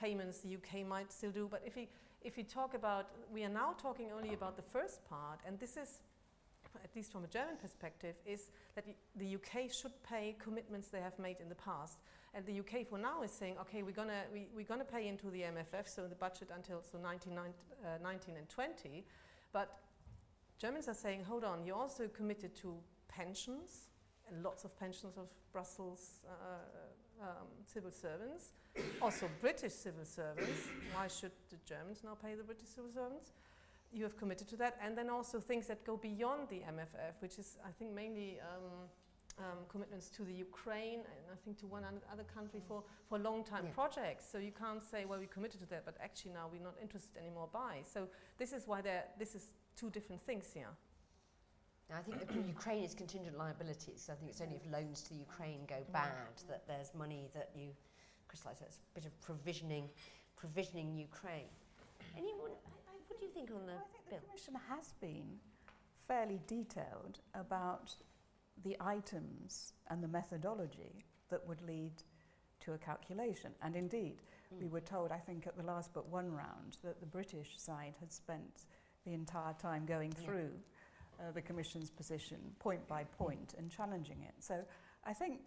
payments the UK might still do. But if we, if we talk about, we are now talking only about the first part, and this is at least from a German perspective, is that the UK should pay commitments they have made in the past. And the UK for now is saying, okay, we're gonna we, we're gonna pay into the MFF, so the budget until so 19, uh, 19 and 20. But Germans are saying, hold on, you're also committed to pensions and lots of pensions of Brussels uh, um, civil servants, also British civil servants. Why should the Germans now pay the British civil servants? you have committed to that, and then also things that go beyond the MFF, which is, I think, mainly um, um, commitments to the Ukraine and I think to one other country for, for long-time Yeah. projects. So you can't say, well, we committed to that, but actually now we're not interested anymore by. So this is why there, this is two different things here. Now, I think the Ukraine is contingent liabilities. I think it's only if loans to the Ukraine go bad that there's money that you crystallise. That's a bit of provisioning, provisioning Ukraine. Anyone? I, I, what do you think on the I think the bill? Commission has been fairly detailed about the items and the methodology that would lead to a calculation. And indeed, we Mm. were told, I think, at the last but one round, that the British side had spent the entire time going Yeah. through uh, the Commission's position point by point and challenging it. So I think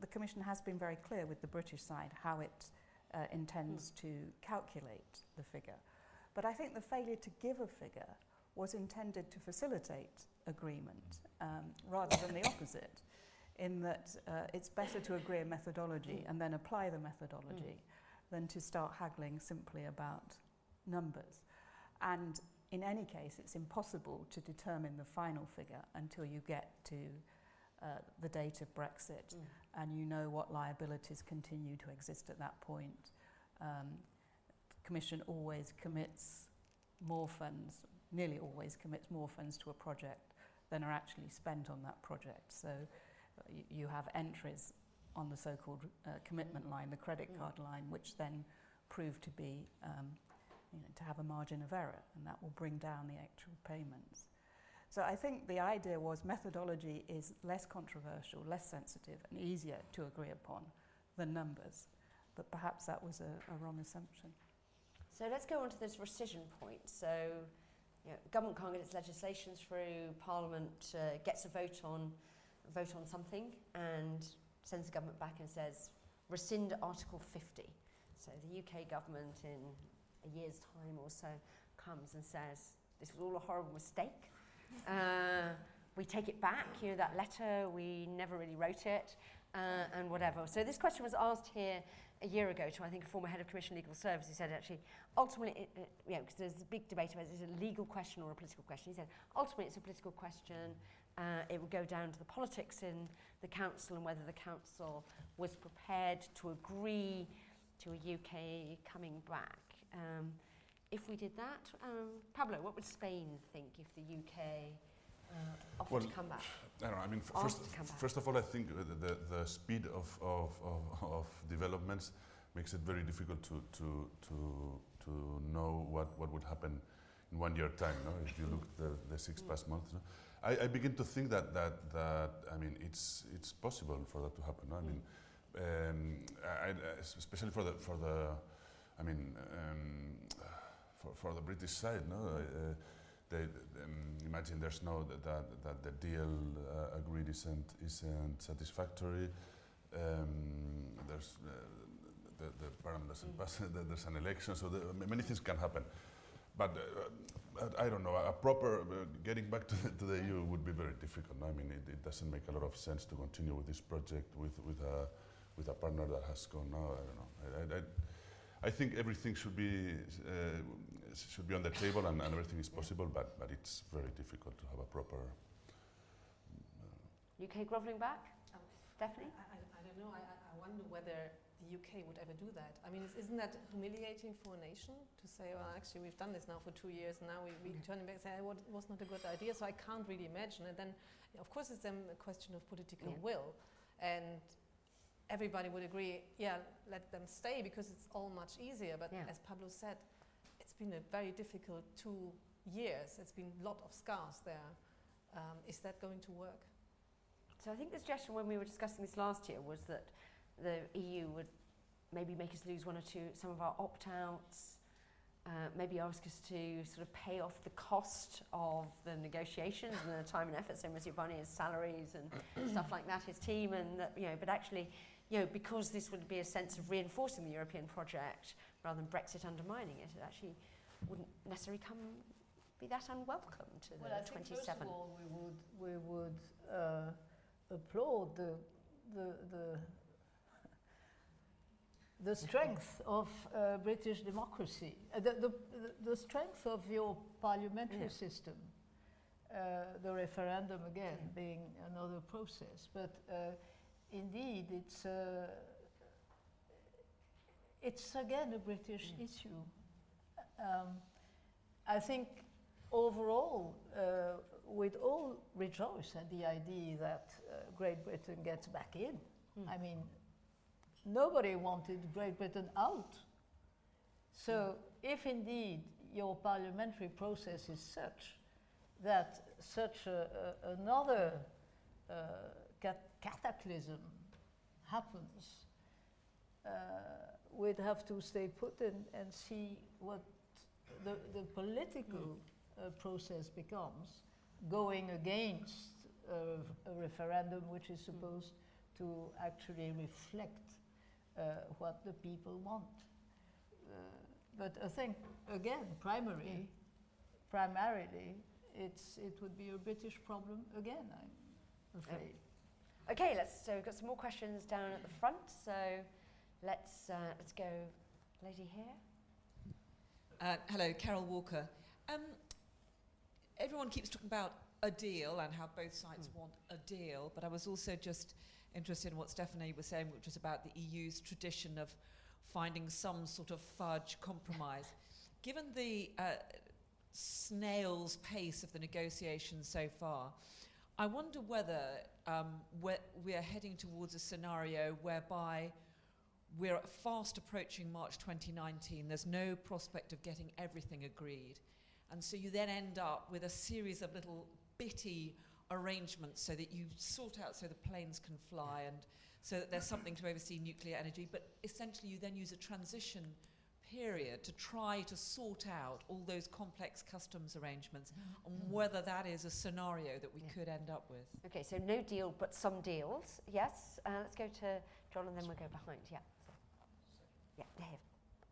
the Commission has been very clear with the British side how it uh, intends to calculate the figure. But I think the failure to give a figure was intended to facilitate agreement um, rather than the opposite, in that uh, it's better to agree a methodology and then apply the methodology than to start haggling simply about numbers. And in any case, it's impossible to determine the final figure until you get to uh, the date of Brexit Mm. and you know what liabilities continue to exist at that point. Um, the Commission always commits more funds, nearly always commits more funds to a project than are actually spent on that project. So uh, you, you have entries on the so-called uh, commitment line, the credit Mm. card line, which then prove to be, um, you know, to have a margin of error, and that will bring down the actual payments. So I think the idea was methodology is less controversial, less sensitive, and easier to agree upon than numbers. But perhaps that was a, a wrong assumption. So let's go on to this rescission point. So, you know, government can't get its legislations through. Parliament uh, gets a vote on vote on something and sends the government back and says rescind Article 50. So the UK government, in a year's time or so, comes and says this was all a horrible mistake. Uh, we take it back. You know that letter. We never really wrote it, uh, and whatever. So this question was asked here a year ago to I think a former head of Commission Legal Service. He said actually ultimately, it, you know, because there's a big debate about is it a legal question or a political question. He said ultimately it's a political question. Uh, it will go down to the politics in the council and whether the council was prepared to agree to a UK coming back. Um, if we did that, um, Pablo, what would Spain think if the UK uh, offered Well, to come back? I don't know. I mean, first, to come back. first of all, I think the, the, the speed of, of, of, of developments makes it very difficult to, to, to, to know what, what would happen in one year time. No? If you look at the, the six Mm. past months, no? I, I begin to think that, that, that I mean it's, it's possible for that to happen. No? I mean, um, I- especially for the, for the I mean, um, for, for the British side, no, uh, they, um, imagine there's no that, that, the deal uh, agreed isn't isn't satisfactory. Um, there's uh, the, the pass. There's an election, so the, many things can happen. But uh, I don't know. A proper uh, getting back to the, to the EU would be very difficult. I mean, it, it doesn't make a lot of sense to continue with this project with with a with a partner that has gone now. I don't know. I, I, I, I think everything should be uh, should be on the table and, and everything is possible, but, but it's very difficult to have a proper. UK grovelling back? Stefanie? I, I, I don't know. I, I I wonder whether the UK would ever do that. I mean, is- isn't that humiliating for a nation to say, well, actually, we've done this now for two years, and now we, we turn back and say, "Oh, it was not a good idea. So I can't really imagine. And then, of course, it's then a question of political Yeah. will. And everybody would agree, yeah, let them stay because it's all much easier. But Yeah. as Pablo said, it's been a very difficult two years. It's been a lot of scars there. Um, is that going to work? So I think the suggestion when we were discussing this last year was that the EU would maybe make us lose one or two, some of our opt-outs, uh, maybe ask us to sort of pay off the cost of the negotiations and the time and effort, so Monsieur Barnier's salaries and stuff like that, his team, and that, you know, but actually, you know, because this would be a sense of reinforcing the European project rather than Brexit undermining it, it actually wouldn't necessarily come be that unwelcome to Well, the I think 27. first of all we would we would uh, applaud the the the the strength of uh, British democracy, uh, the, the, the- strength of your parliamentary system, uh, the referendum again being another process. But uh, indeed, it's, uh, it's again a British Mm. issue. Um, I think overall, uh, we'd all rejoice at the idea that uh, Great Britain gets back in. Mm. I mean, nobody wanted Great Britain out. So, if indeed your parliamentary process is such that such a, a, another uh, cat- cataclysm happens, uh, we'd have to stay put and, and see what the, the political uh, process becomes, going against a, a referendum which is supposed to actually reflect uh, what the people want. Uh, but I think, again, primary, primarily, it's, it would be a British problem again, I'm afraid. Okay, let's. So we've got some more questions down at the front. So let's uh, let's go, lady here. Uh, hello, Carol Walker. Um, everyone keeps talking about a deal and how both sides want a deal, but I was also just interested in what Stefanie was saying, which was about the EU's tradition of finding some sort of fudge compromise. Given the uh, snail's pace of the negotiations so far, I wonder whether um, we're, we're heading towards a scenario whereby we're fast approaching March 2019. There's no prospect of getting everything agreed. And so you then end up with a series of little bitty arrangements so that you sort out so the planes can fly and so that there's something to oversee nuclear energy. But essentially, you then use a transition period to try to sort out all those complex customs arrangements and whether that is a scenario that we Yeah. could end up with. Okay, so no deal, but some deals. Yes. Uh, let's go to John, and then we'll go behind. Yeah. Yeah, there.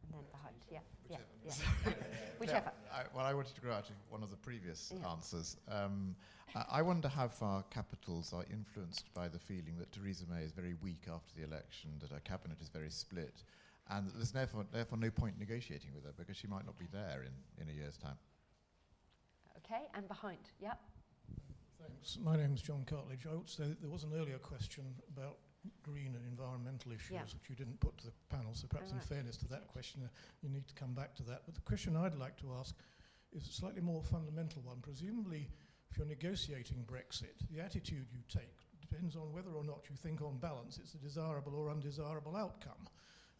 And then behind. Yeah. Yeah. Yeah. Whichever. I, well, I wanted to go out to one of the previous Yeah. answers. Um, I, I wonder how far capitals are influenced by the feeling that Theresa May is very weak after the election, that her cabinet is very split, and there's therefore, therefore no point negotiating with her because she might not be there in, in a year's time. Okay, and behind. Yeah. Thanks. My name's John Cartledge. I would say there was an earlier question about green and environmental issues, Yeah. which you didn't put to the panel. So perhaps, in right. fairness to that question, uh, you need to come back to that. But the question I'd like to ask is a slightly more fundamental one. Presumably, if you're negotiating Brexit, the attitude you take depends on whether or not you think, on balance, it's a desirable or undesirable outcome.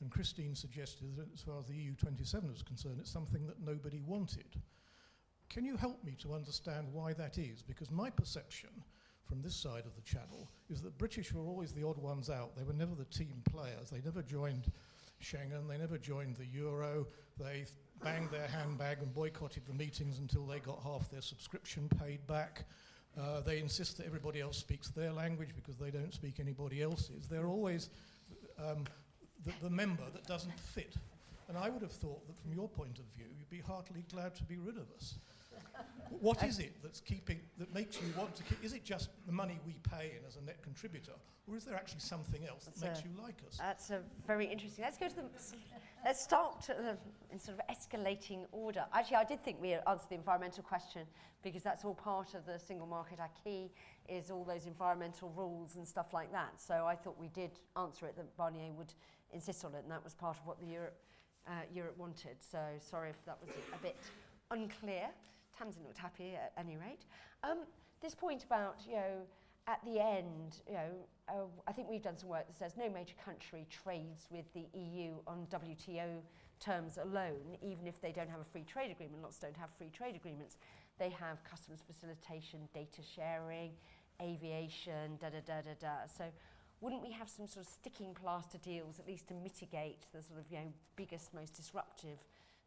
And Christine suggested that as far as the EU27 is concerned, it's something that nobody wanted. Can you help me to understand why that is? Because my perception from this side of the channel is that British were always the odd ones out. They were never the team players. They never joined Schengen, they never joined the Euro. They banged their handbag and boycotted the meetings until they got half their subscription paid back. Uh, they insist that everybody else speaks their language because they don't speak anybody else's. They're always um, the, the member that doesn't fit. And I would have thought that from your point of view, you'd be heartily glad to be rid of us. what is it that's keeping that makes you want to keep? Is it just the money we pay in as a net contributor, or is there actually something else that That's makes a- you like us? That's a very interesting. Let's go to the. Let's start the, in sort of escalating order. Actually, I did think we answered the environmental question because that's all part of the single market acquis. Is all those environmental rules and stuff like that. So I thought we did answer it. That Barnier would insist on it, and that was part of what the Europe, uh, Europe wanted. So sorry if that was a bit unclear. Tamsin looked happy at any rate. Um, this point about you know at the end, you know, uh, I think we've done some work that says no major country trades with the EU on WTO terms alone, even if they don't have a free trade agreement. Lots don't have free trade agreements. They have customs facilitation, data sharing, aviation, da da da da da. So wouldn't we have some sort of sticking plaster deals at least to mitigate the sort of you know biggest, most disruptive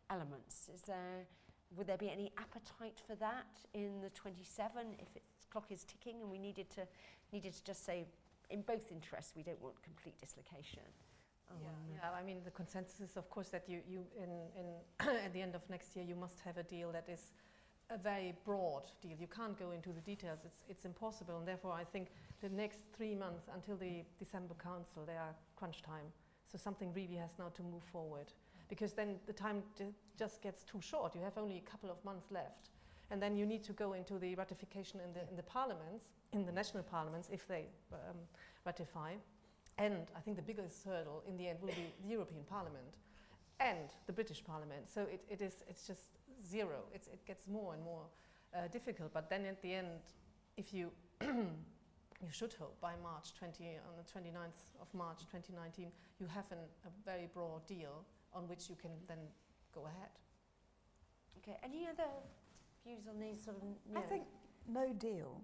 elements? Is there would there be any appetite for that in the 27 if its clock is ticking and we needed to needed to just say in both interests we don't want complete dislocation? Oh, Yeah, um, yeah, I mean, the consensus is, of course, that you, you in, in at the end of next year, you must have a deal that is a very broad deal. You can't go into the details. It's, it's impossible. And therefore, I think the next three months until the December Council, they are crunch time. So something really has now to move forward. Because then the time ju- just gets too short. You have only a couple of months left. And then you need to go into the ratification in the, in the parliaments, in the national parliaments, if they um, ratify. And I think the biggest hurdle in the end will be the European Parliament and the British Parliament. So it, it is, it's just zero. It's, it gets more and more uh, difficult. But then at the end, if you, you should hope by March 20, on the 29th of March 2019, you have an, a very broad deal on which you can then go ahead. Okay, any other views on these sort of you I think no deal,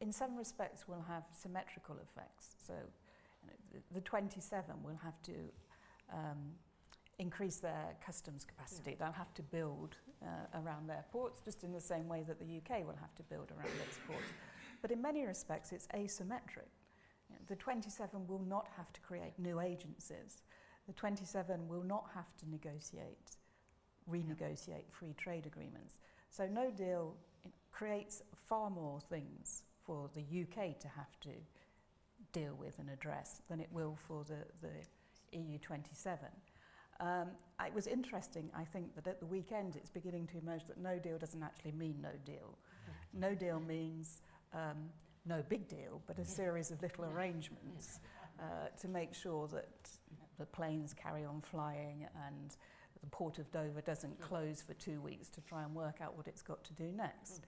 in some respects, will have symmetrical effects. So, you know, the, the 27 will have to um, increase their customs capacity. They'll have to build uh, around their ports, just in the same way that the UK will have to build around its ports. But in many respects, it's asymmetric. You know, the 27 will not have to create new agencies. The 27 will not have to negotiate, renegotiate free trade agreements. So no deal creates far more things for the UK to have to deal with and address than it will for the, the EU 27. Um, it was interesting, I think, that at the weekend it's beginning to emerge that no deal doesn't actually mean no deal. No deal means um, no big deal, but a series of little arrangements uh, to make sure that the planes carry on flying and the port of Dover doesn't close for two weeks to try and work out what it's got to do next. Mm.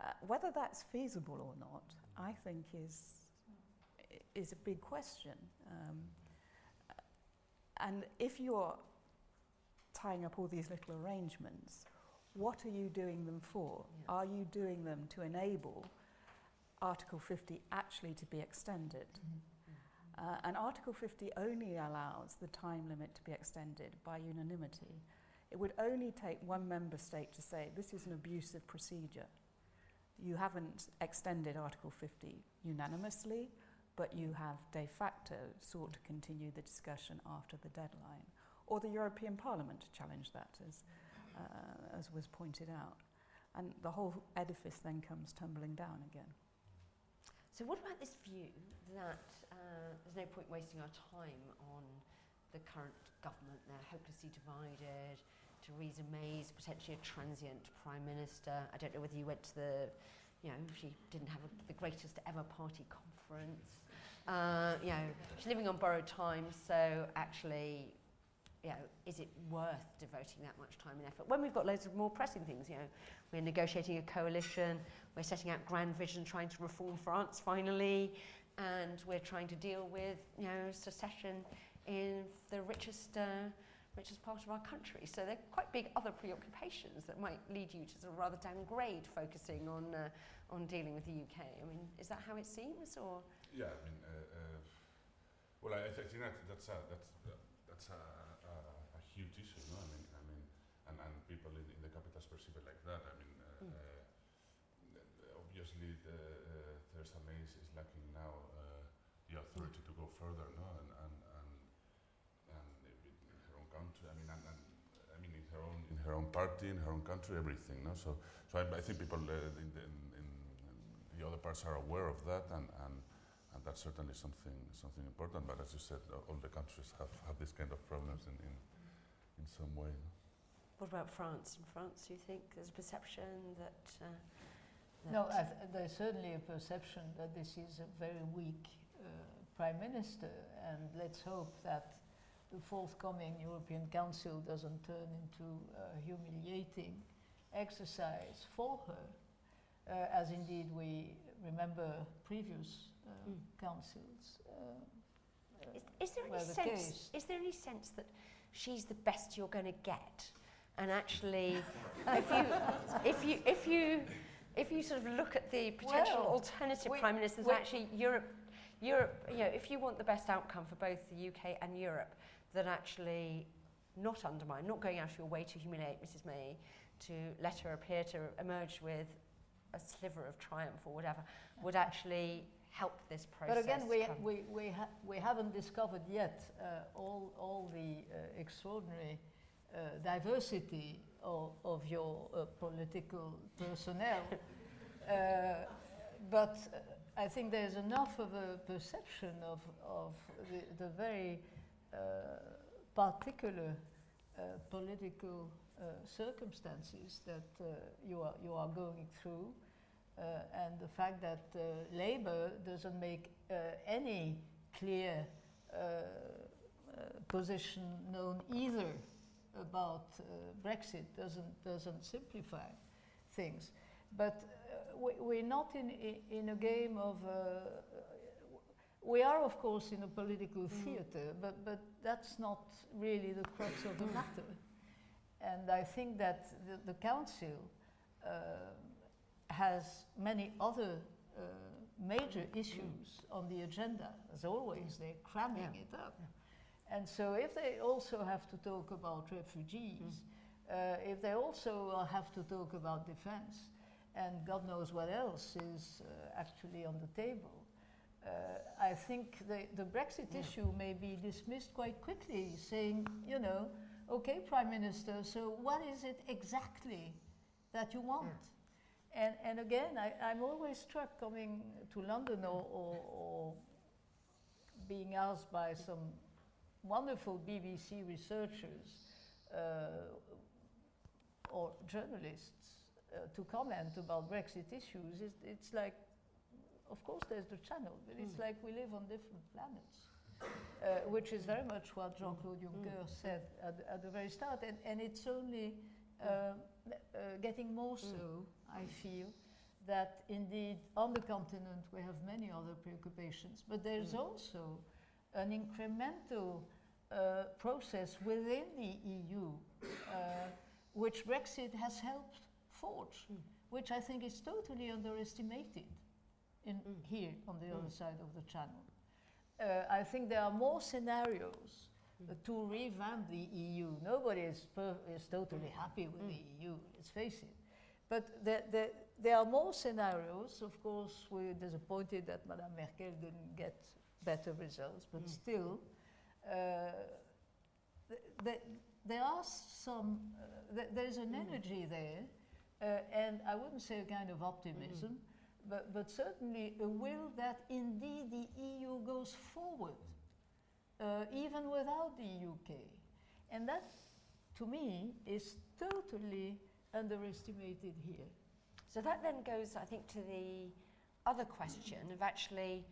Uh, whether that's feasible or not, I think is is a big question. Um, and if you're tying up all these little arrangements, what are you doing them for? Yeah. Are you doing them to enable Article 50 actually to be extended? Uh, and Article 50 only allows the time limit to be extended by unanimity. It would only take one member state to say this is an abusive procedure. You haven't extended Article 50 unanimously, but you have de facto sought to continue the discussion after the deadline. Or the European Parliament to challenge that, as, uh, as was pointed out. And the whole edifice then comes tumbling down again. So what about this view that uh, there's no point wasting our time on the current government? They're hopelessly divided. Theresa May's potentially a transient prime minister. I don't know whether you went to the, you know, she didn't have a, the greatest ever party conference. Uh, you know, she's living on borrowed time, so actually, you know, is it worth devoting that much time and effort? When we've got loads of more pressing things, you know, we're negotiating a coalition, we're setting out grand vision, trying to reform France finally, and we're trying to deal with, you know, secession in the richest, uh, richest part of our country. So there are quite big other preoccupations that might lead you to sort of rather downgrade focusing on, uh, on dealing with the UK. I mean, is that how it seems, or? Yeah, I mean, uh, uh, well, I, I think that that's a, that's, that's a huge issue, no? I mean, I mean, and, and people in, in the capitals perceive it like that. I mean, uh, Mm. uh, obviously, the, uh, Theresa May is, is lacking now uh, the authority to go further, no? And, and, and, and in her own country, I mean, and, and, I mean, in her own in her own party, in her own country, everything, no? So, so I, I think people uh, in, the, in, in, the other parts are aware of that, and, and and that's certainly something something important. But as you said, all the countries have, have this kind of problems in, in, in some way. What about France? In France, do you think there's a perception that... Uh, that No, th- there's certainly a perception that this is a very weak uh, Prime Minister, and let's hope that the forthcoming European Council doesn't turn into a humiliating exercise for her, uh, as indeed we remember previous uh, Mm. councils. Uh, uh, Is, is there any the sense? case. Is there any sense that she's the best you're going to get? And actually, if you, if you, if you, if you sort of look at the potential Well, alternative we- prime ministers, we- actually Europe, Europe, you know, if you want the best outcome for both the UK and Europe, then actually not undermine, not going out of your way to humiliate Mrs May, to let her appear to emerge with a sliver of triumph or whatever, would actually help this process. But again, we, come. we, we, ha- we haven't discovered yet uh, all, all the uh, extraordinary uh, diversity of, of your uh, political personnel. uh, but uh, I think there's enough of a perception of, of the, the very uh, particular uh, political uh, circumstances that uh, you, are, you are going through. Uh, and the fact that uh, Labour doesn't make uh, any clear uh, uh, position known either about uh, Brexit doesn't doesn't simplify things. But uh, we, we're not in, in a game of. Uh, we are, of course, in a political theatre, but, but that's not really the crux of the matter. And I think that the, the Council uh, has many other uh, major issues on the agenda. As always, they're cramming Yeah. it up. And so, if they also have to talk about refugees, uh, if they also have to talk about defense, and God knows what else is uh, actually on the table, uh, I think the, the Brexit Yeah. issue may be dismissed quite quickly, saying, you know, okay, Prime Minister, so what is it exactly that you want? And, and again, I, I'm always struck coming to London or, or, or being asked by some wonderful BBC researchers uh, or journalists uh, to comment about Brexit issues. It's, it's like, of course, there's the channel, but it's Mm. like we live on different planets. Uh, which is very much what Jean-Claude Juncker said at, the- at the very start, and, and it's only uh, uh, getting more so, I feel, that indeed on the continent we have many other preoccupations, but there's also an incremental uh, process within the EU, uh, which Brexit has helped forge, which I think is totally underestimated in here on the other side of the channel. Uh, I think there are more scenarios uh, to revamp the EU. Nobody is, per- is totally happy with the EU, let's face it. But there, there, there are more scenarios. Of course, we're disappointed that Madame Merkel didn't get better results, but still, uh, th- th- there are some, uh, th- there's an energy there, uh, and I wouldn't say a kind of optimism, but, but certainly a will that indeed the EU goes forward, uh, even without the UK. And that, to me, is totally underestimated here. So that then goes, I think, to the other question of actually,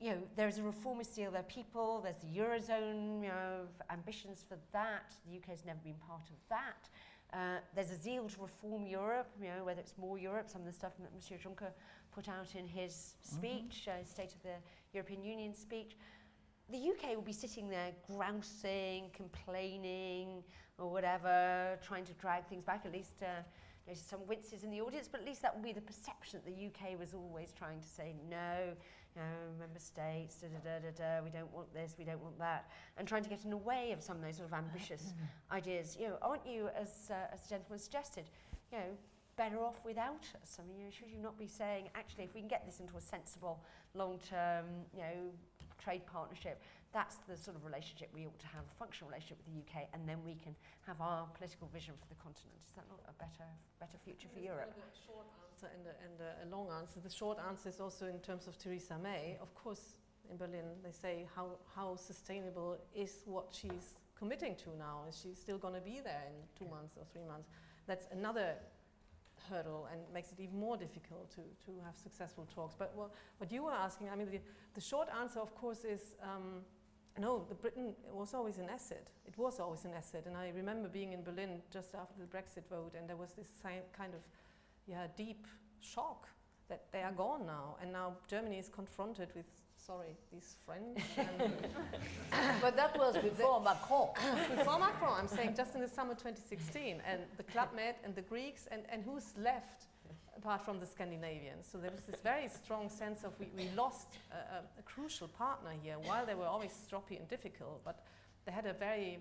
you know, there's a reformist deal, there are people, there's the Eurozone, you know, ambitions for that. The UK has never been part of that. Uh, there's a zeal to reform Europe, you know, whether it's more Europe, some of the stuff that Monsieur Juncker put out in his speech, uh, State of the European Union speech. the UK will be sitting there grousing, complaining, or whatever, trying to drag things back. At least uh, there's some winces in the audience, but at least that will be the perception that the UK was always trying to say no, no, member states, da da da da da, we don't want this, we don't want that, and trying to get in the way of some of those sort of ambitious ideas. You know, aren't you, as, uh, as the gentleman suggested, you know, better off without us? I mean, you know, should you not be saying, actually, if we can get this into a sensible, long-term, you know, trade partnership, that's the sort of relationship we ought to have, a functional relationship with the UK, and then we can have our political vision for the continent. Is that not a better, better future for Europe? A short answer and, a, and a, a long answer. The short answer is also in terms of Theresa May. Of course, in Berlin, they say how, how sustainable is what she's committing to now? Is she still going to be there in two months or three months? That's another hurdle and makes it even more difficult to, to have successful talks. But what, what you were asking, I mean, the, the short answer, of course, is um, no, the Britain was always an asset. It was always an asset. And I remember being in Berlin just after the Brexit vote, and there was this kind of yeah, deep shock that they are gone now. And now Germany is confronted with, sorry, these French. but that was before Macron. before Macron, I'm saying just in the summer 2016. And the Club Med and the Greeks, and, and who's left? Apart from the Scandinavians. So there was this very strong sense of we, we lost a, a, crucial partner here, while they were always stroppy and difficult, but they had a very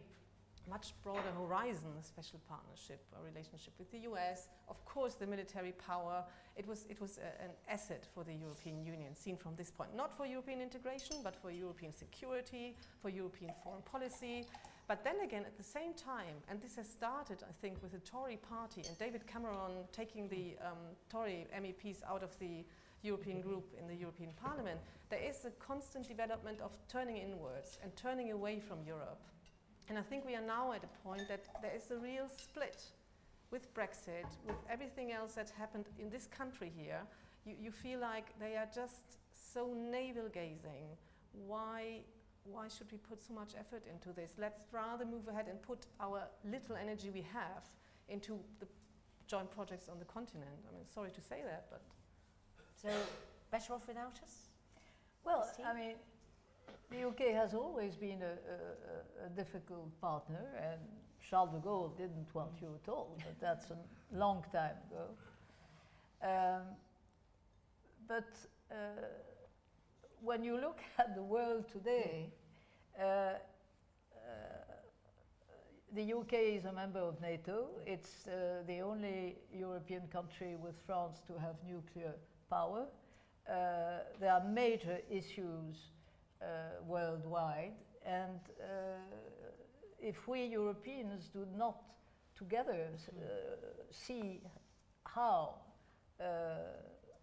much broader horizon, special partnership, a relationship with the US, of course the military power. It was, it was a, an asset for the European Union, seen from this point, not for European integration, but for European security, for European foreign policy, but then again, at the same time, and this has started, I think, with the Tory party and David Cameron taking the um, Tory MEPs out of the European group in the European Parliament, there is a constant development of turning inwards and turning away from Europe. And I think we are now at a point that there is a real split with Brexit, with everything else that happened in this country here. You, you feel like they are just so navel gazing. Why why should we put so much effort into this? Let's rather move ahead and put our little energy we have into the joint projects on the continent. I mean, sorry to say that, but. So, better off without us? Well, I mean, the UK has always been a, a, a, difficult partner, and Charles de Gaulle didn't want you at all, but that's a long time ago. Um, but uh, when you look at the world today, uh, uh, the UK is a member of NATO. It's uh, the only European country with France to have nuclear power. Uh, there are major issues uh, worldwide, and uh, if we Europeans do not together see how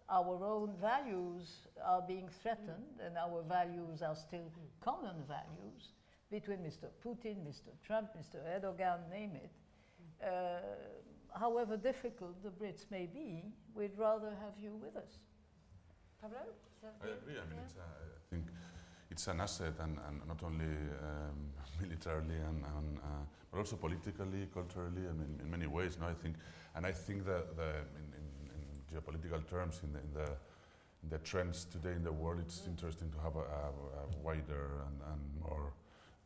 our own values are being threatened, and our values are still common values between Mr. Putin, Mr. Trump, Mr. Erdogan, name it. Uh, however difficult the Brits may be, we'd rather have you with us. Pablo? I agree. I mean, yeah. uh, I think it's an asset, and, and not only um, militarily, and, and uh, but also politically, culturally, I mean, in many ways. No, I think, and I think that the, in, in geopolitical terms in the, in the, in the trends today in the world, it's mm. interesting to have a, a, a wider and, and more,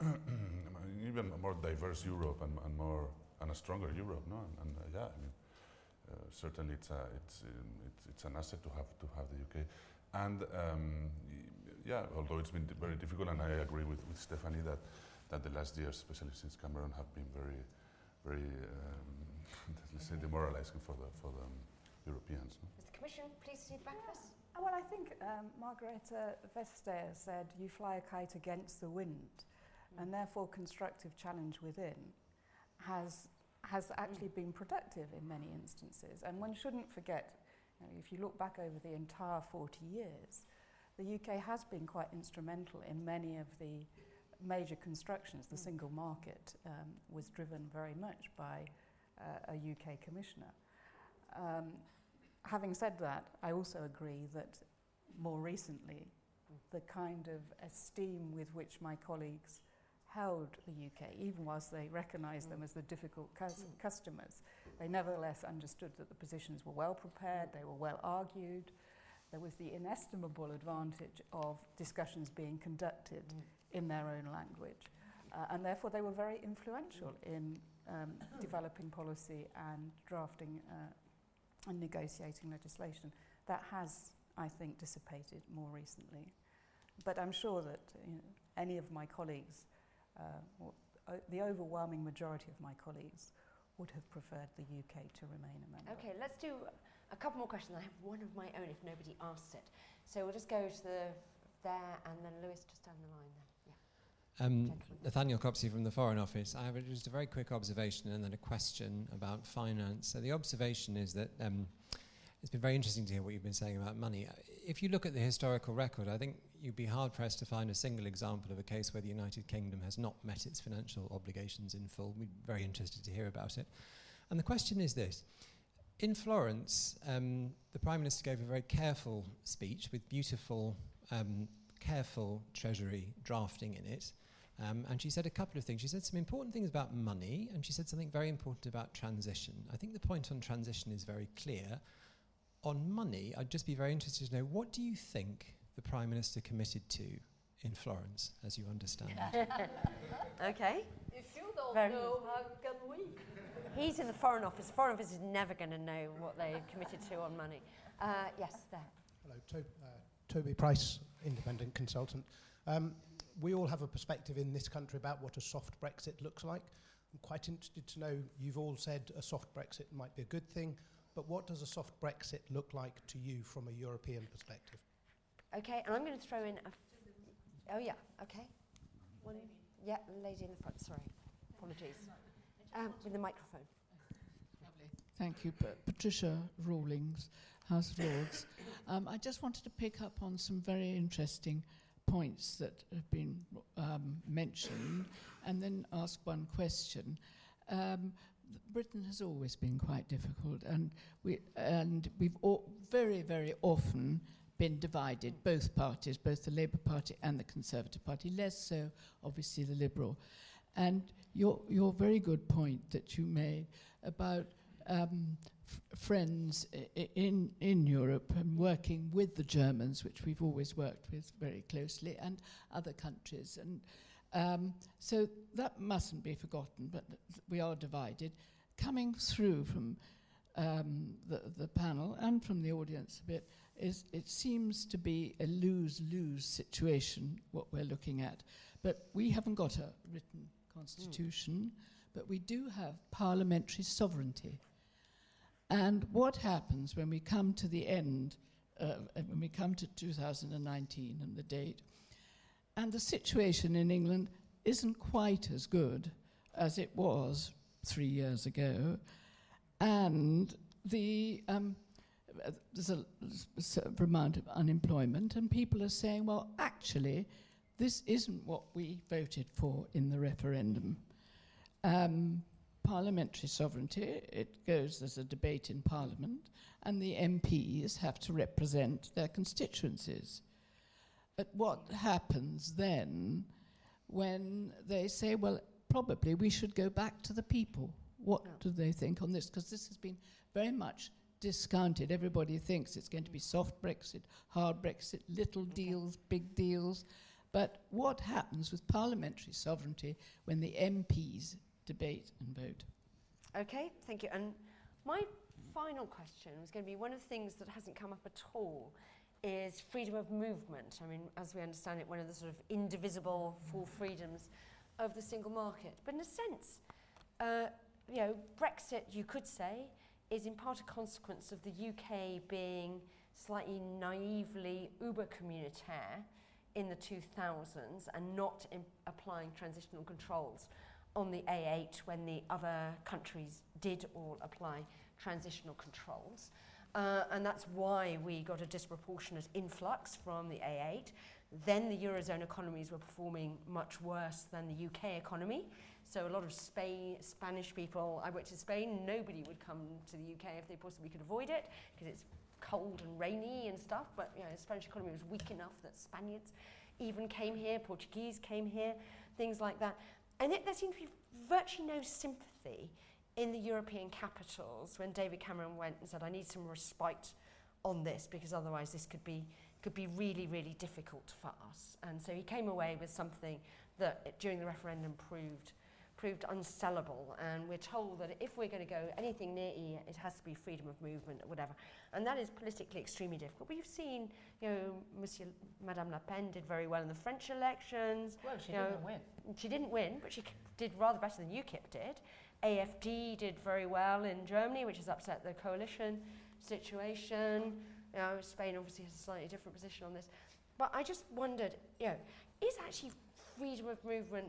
even more diverse Europe and, and, more and a stronger Europe. No, and, and uh, yeah, I mean, uh, certainly it's, a, it's, um, it's, it's an asset to have to have the UK, and um, yeah, although it's been very difficult, and I agree with, with Stefanie that that the last years, especially since Cameron, have been very, very, um, let's say, demoralizing for the for the Europeans. No? Is the Commission please to back us? Uh, well, I think um, Margrethe Vestager said, you fly a kite against the wind, mm. and therefore constructive challenge within has, has actually mm. been productive in many instances. And one shouldn't forget, you know, if you look back over the entire 40 years, the UK has been quite instrumental in many of the major constructions. The mm. single market um, was driven very much by uh, a UK commissioner. Um, having said that, I also agree that more recently, the kind of esteem with which my colleagues held the UK, even whilst they recognised mm. them as the difficult cus- mm. customers, they nevertheless understood that the positions were well prepared, they were well argued. There was the inestimable advantage of discussions being conducted mm. in their own language. Uh, and therefore, they were very influential in um, developing policy and drafting uh, and negotiating legislation. That has, I think, dissipated more recently. But I'm sure that you know, any of my colleagues, uh, or, uh, the overwhelming majority of my colleagues, would have preferred the UK to remain a member. Okay, let's do a couple more questions. I have one of my own if nobody asks it. So we'll just go to the there and then Lewis just down the line there. Um, Nathaniel Copsey from the Foreign Office. I have just a very quick observation and then a question about finance. So the observation is that um, it's been very interesting to hear what you've been saying about money. If you look at the historical record, I think you'd be hard pressed to find a single example of a case where the United Kingdom has not met its financial obligations in full. We'd be very interested to hear about it. And the question is this. In Florence, um, the Prime Minister gave a very careful speech with beautiful, um, careful Treasury drafting in it. Um, and she said a couple of things. She said some important things about money, and she said something very important about transition. I think the point on transition is very clear. On money, I'd just be very interested to know what do you think the Prime Minister committed to in Florence, as you understand it? okay. If you don't Very know, how can we? He's in the Foreign Office. Foreign Office is never going to know what they committed to on money. Uh, yes, there. Hello, to, uh, Toby Price, independent consultant. Um, we all have a perspective in this country about what a soft Brexit looks like. I'm quite interested to know, you've all said a soft Brexit might be a good thing, but what does a soft Brexit look like to you from a European perspective? Okay, and I'm going to throw in a. F- oh, yeah, okay. One, yeah, lady in the front, sorry. Apologies. Um, with the microphone. Thank you, Pat- Patricia Rawlings, House of Lords. Um, I just wanted to pick up on some very interesting points that have been um, mentioned and then ask one question. Um, Britain has always been quite difficult, and, we, and we've all very, very often been divided, both parties, both the Labour Party and the Conservative Party, less so, obviously, the Liberal. And your, your very good point that you made about um, friends I- in, in Europe and working with the Germans, which we've always worked with very closely, and other countries. And um, so that mustn't be forgotten, but we are divided. Coming through from um, the, the panel and from the audience a bit, is it seems to be a lose-lose situation, what we're looking at. But we haven't got a written constitution, but we do have parliamentary sovereignty. And what happens when we come to the end, uh, when we come to 2019 and the date, and the situation in England isn't quite as good as it was three years ago, and the um, there's a s- amount of unemployment, and people are saying, well, actually, this isn't what we voted for in the referendum. Um, parliamentary sovereignty, it goes, there's a debate in Parliament, and the MPs have to represent their constituencies. But what happens then when they say, well, probably we should go back to the people? What do they think on this? Because this has been very much discounted. Everybody thinks it's going to be soft Brexit, hard Brexit, little deals, big deals. But what happens with parliamentary sovereignty when the MPs debate and vote? Okay, thank you. And my final question was going to be one of the things that hasn't come up at all is freedom of movement. I mean, as we understand it, one of the sort of indivisible four freedoms of the single market. But in a sense, uh, you know, Brexit, you could say, is in part a consequence of the UK being slightly naively uber communautaire in the 2000s and not in applying transitional controls on the A8 when the other countries did all apply transitional controls. Uh, and that's why we got a disproportionate influx from the A8. Then the Eurozone economies were performing much worse than the UK economy. So a lot of Spain, Spanish people, I went to Spain, nobody would come to the UK if they possibly could avoid it because it's cold and rainy and stuff. But you know, the Spanish economy was weak enough that Spaniards even came here, Portuguese came here, things like that. And yet there seemed to be virtually no sympathy in the European capitals when David Cameron went and said, I need some respite on this because otherwise this could be could be really, really difficult for us. And so he came away with something that during the referendum proved proved unsellable and we're told that if we're going to go anything near E it has to be freedom of movement or whatever. And that is politically extremely difficult. We've seen you know Monsieur Madame Le Pen did very well in the French elections. Well, she you know, didn't win. she didn't win but she did rather better than UKIP did. AFD did very well in Germany which has upset the coalition situation. You know Spain obviously has a slightly different position on this. But I just wondered you know is actually freedom of movement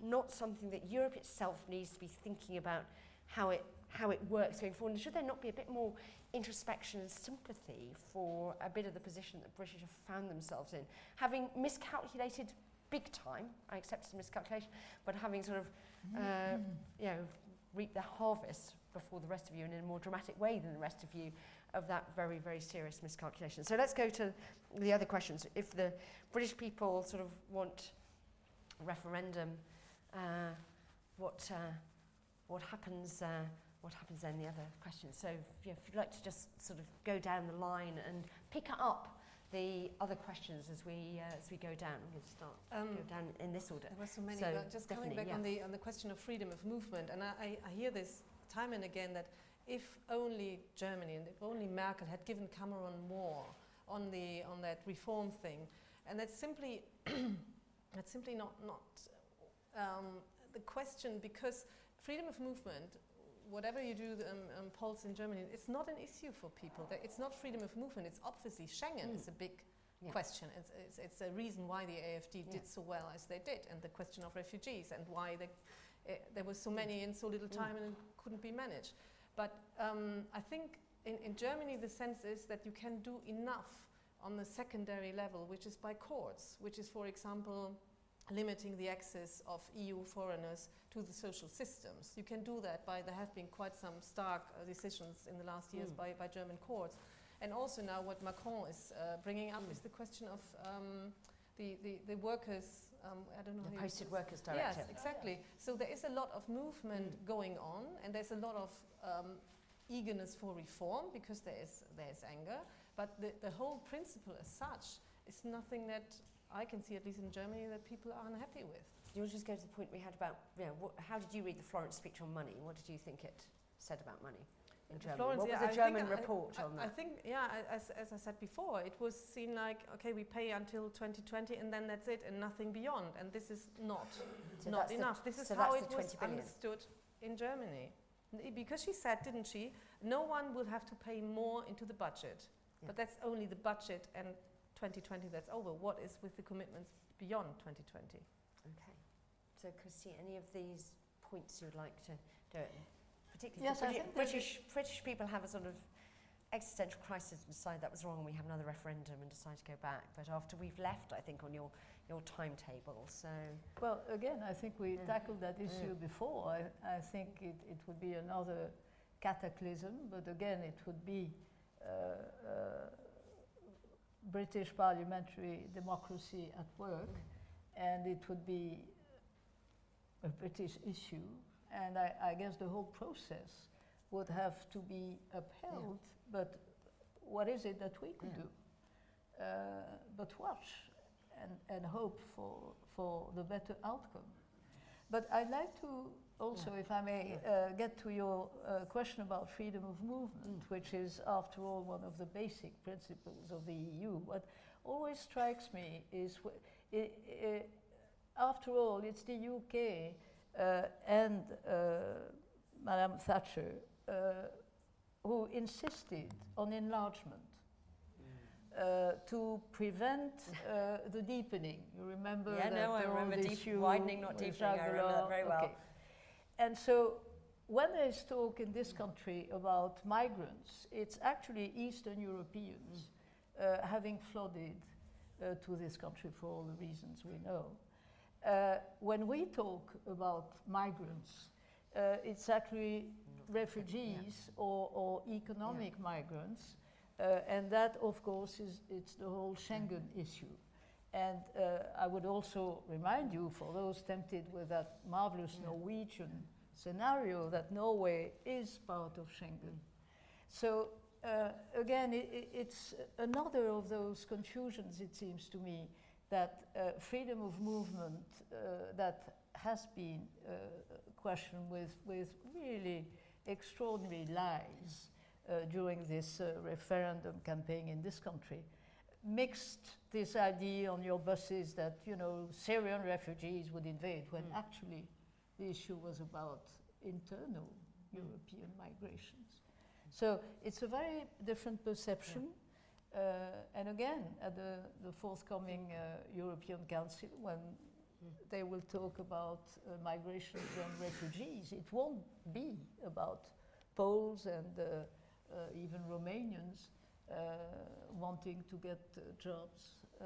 not something that Europe itself needs to be thinking about how it how it works going forward? And should there not be a bit more introspection and sympathy for a bit of the position that British have found themselves in, having miscalculated big time? I accept it's a miscalculation, but having sort of uh, you know reaped the harvest before the rest of you and in a more dramatic way than the rest of you of that very, very serious miscalculation. So let's go to the other questions. If the British people sort of want referendum, uh, what, uh, what happens uh, what happens then the other questions. So yeah, if you'd like to just sort of go down the line and pick up the other questions as we uh, as we go down. We'll start Um, go down in this order. There were so many, So but just coming back on the on the question of freedom of movement, and I, I, I hear this time and again that if only Germany and if only Merkel had given Cameron more on the on that reform thing, and that's simply that's simply not not um, the question because freedom of movement. Whatever you do, the um, um, polls in Germany, it's not an issue for people. It's not freedom of movement. It's obviously Schengen is a big Yeah. question. It's, it's, it's a reason why the AFD Yeah. did so well as they did, and the question of refugees, and why they, uh, there was so many in so little time and it couldn't be managed. But um, I think in, in Germany the sense is that you can do enough on the secondary level, which is by courts, which is, for example, limiting the access of EU foreigners to the social systems. You can do that by, there have been quite some stark uh, decisions in the last years Mm. by, by German courts. And also now what Macron is uh, bringing up is the question of um, the, the, the workers, um, I don't know The Posted Workers Yes, Directive. exactly. So there is a lot of movement going on and there's a lot of um, eagerness for reform because there is, there is anger. But the, the whole principle as such is nothing that I can see, at least in Germany, that people are unhappy with. You'll just go to the point we had about, you know, what, how did you read the Florence speech on money? What did you think it said about money in Germany? Florence, what was yeah, the German report I, on that? I think, yeah, as, as I said before, it was seen like, okay, we pay until 2020 and then that's it and nothing beyond. And this is not, So not that's the- enough. this is so how it was 20 billion. understood in Germany. Because she said, didn't she, no one will have to pay more into the budget. Yeah. But that's only the budget and 2020 that's over. What is with the commitments beyond 2020? Okay. So, Christine, any of these points you would like to do it? Particularly Yes, the I Briti- think there's a- British, British people have a sort of existential crisis and decide that was wrong and we have another referendum and decide to go back. But after we've left, I think, on your, your timetable, so... Well, again, I think we Mm. tackled that issue Mm. before. I, I think it, it would be another cataclysm, but again, it would be uh, uh, British parliamentary democracy at work, and it would be a British issue. And I, I guess the whole process would have to be upheld, but what is it that we could Yeah. do? Uh, but watch and, and hope for, for the better outcome. But I'd like to also, if I may, uh, get to your uh, question about freedom of movement, which is, after all, one of the basic principles of the EU. What always strikes me is, wh- i- i- after all, it's the UK uh, and uh, Madame Thatcher uh, who insisted on enlargement uh, to prevent uh, the deepening. You remember Yeah, that no, I remember deep- widening, not deepening. I remember that very well. And so when there is talk in this country about migrants, it's actually Eastern Europeans uh, having flooded uh, to this country for all the reasons we know. Uh, when we talk about migrants, uh, it's actually refugees or, or economic migrants, uh, and that, of course, is it's the whole Schengen issue. And uh, I would also remind you, for those tempted with that marvelous Norwegian scenario, that Norway is part of Schengen. So uh, again, i i it's another of those confusions, it seems to me, that uh, freedom of movement uh, that has been uh, questioned with, with really extraordinary lies uh, during this uh, referendum campaign in this country mixed this idea on your buses that you know Syrian refugees would invade when Mm. actually the issue was about internal European migrations. So it's a very different perception. Uh, and again, at the, the forthcoming uh, European Council, when they will talk about uh, migrations and refugees, it won't be about Poles and uh, uh, even Romanians wanting to get uh, jobs uh,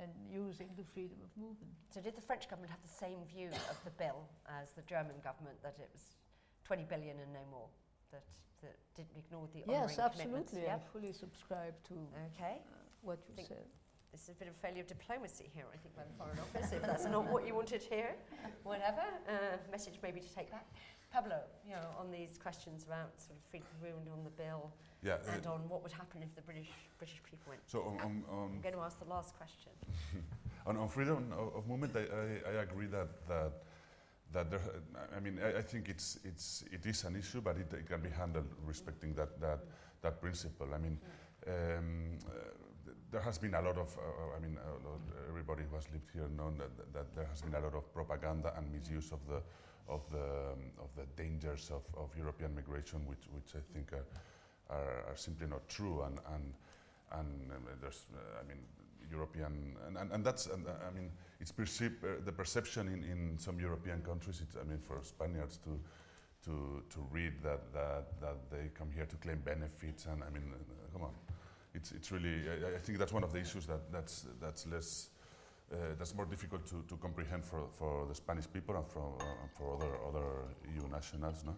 and using the freedom of movement. So did the French government have the same view of the bill as the German government, that it was 20 billion and no more, that, that didn't ignore the Yes, absolutely. I Yeah? fully subscribe to Okay. what you Think said. This is a bit of failure of diplomacy here, I think, by the Foreign Office. If that's not what you wanted here, whatever. Uh, message maybe to take back. Pablo, you know, on these questions about sort of freedom of movement on the bill Yeah, and uh, on what would happen if the British British people went. So on, on, on I'm going to ask the last question. on, on freedom of, of movement, I, I, I agree that that that there. I mean, I, I think it's it's it is an issue, but it, it can be handled respecting that that that principle. I mean, um, uh, there has been a lot of. Uh, I mean, a lot, everybody who has lived here knows that, that there has been a lot of propaganda and misuse of the of the um, of the dangers of, of European migration, which which I think are are, are simply not true and and and um, there's uh, I mean European and, and, and that's and, uh, I mean it's perceived uh, the perception in, in some European countries it's I mean for Spaniards to to to read that that that they come here to claim benefits and I mean uh, come on it's it's really I, I think that's one of the issues that that's that's less uh, that's more difficult to, to comprehend for, for the Spanish people and for, uh, for other, other EU nationals. No?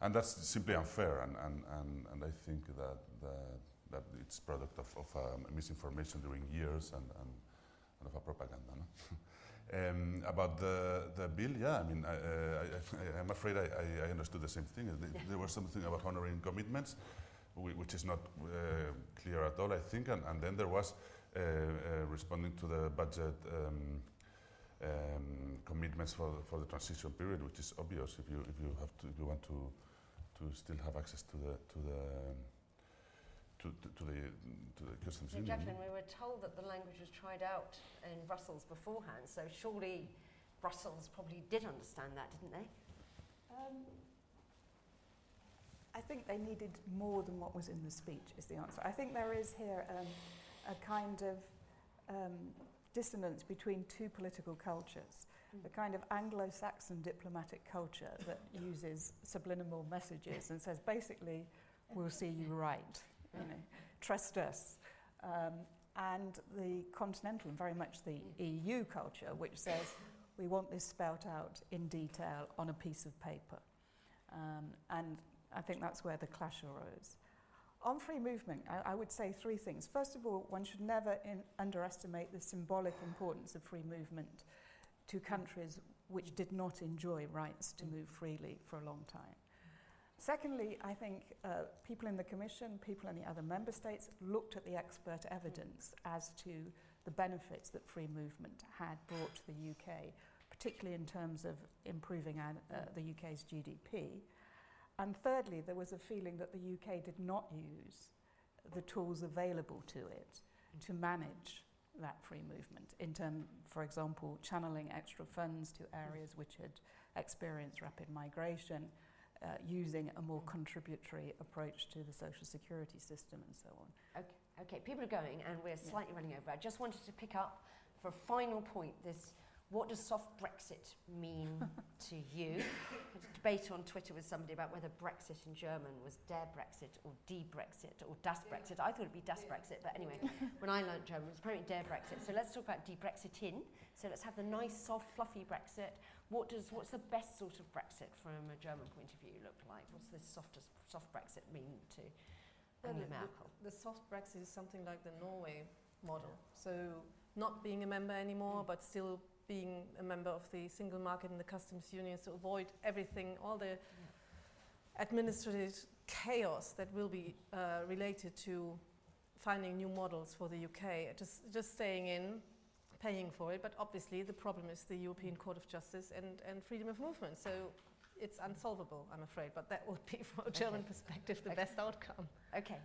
And that's simply unfair, and, and, and, and I think that, that, that it's product of, of um, misinformation during years and, and, and of a propaganda. No? um, about the, the bill, yeah, I mean, I, I'm afraid I, I, understood the same thing. There- was something about honoring commitments, which is not uh, clear at all, I think, and, and then there was uh, uh, responding to the budget um, um, commitments for for the transition period, which is obvious if you if you have to if you want to to still have access to the to the to, to, to the to the customs So, union. Jacqueline, we were told that the language was tried out in Brussels beforehand, so surely Brussels probably did understand that, didn't they? Um, I think they needed more than what was in the speech, is the answer. I think there is here um, a kind of um, dissonance between two political cultures. The kind of Anglo Saxon diplomatic culture that uses subliminal messages and says, basically, we'll see you right, you know, trust us. Um, and the continental and very much the EU culture, which says, we want this spelt out in detail on a piece of paper. Um, and I think that's where the clash arose. On free movement, I, I would say three things. First of all, one should never in underestimate the symbolic importance of free movement to countries which did not enjoy rights to move freely for a long time. Secondly, I think uh, people in the Commission, people in the other member states looked at the expert evidence as to the benefits that free movement had brought to the UK, particularly in terms of improving our, uh, the UK's GDP. And thirdly, there was a feeling that the UK did not use the tools available to it to manage that free movement in terms, for example, channeling extra funds to areas which had experienced rapid migration, uh, using a more contributory approach to the social security system and so on. Okay, okay, people are going and we're slightly running over. I just wanted to pick up for a final point this what does soft Brexit mean to you? I had a debate on Twitter with somebody about whether Brexit in German was der Brexit or die Brexit or das Brexit. I thought it'd be das Brexit, but anyway, when I learned German, it was apparently der Brexit. So let's talk about die Brexitin. So let's have the nice, soft, fluffy Brexit. What does what's the best sort of Brexit from a German point of view look like? What's this softest soft Brexit mean to Well, Angela the- Merkel? The, the soft Brexit is something like the Norway model. So not being a member anymore, mm. but still being a member of the single market and the customs union to avoid everything, all the administrative chaos that will be uh, related to finding new models for the UK. Just, just staying in, paying for it, but obviously the problem is the European Court of Justice and, and freedom of movement. So it's unsolvable, I'm afraid, but that would be, from a German Okay. perspective, the Okay. best outcome. Okay.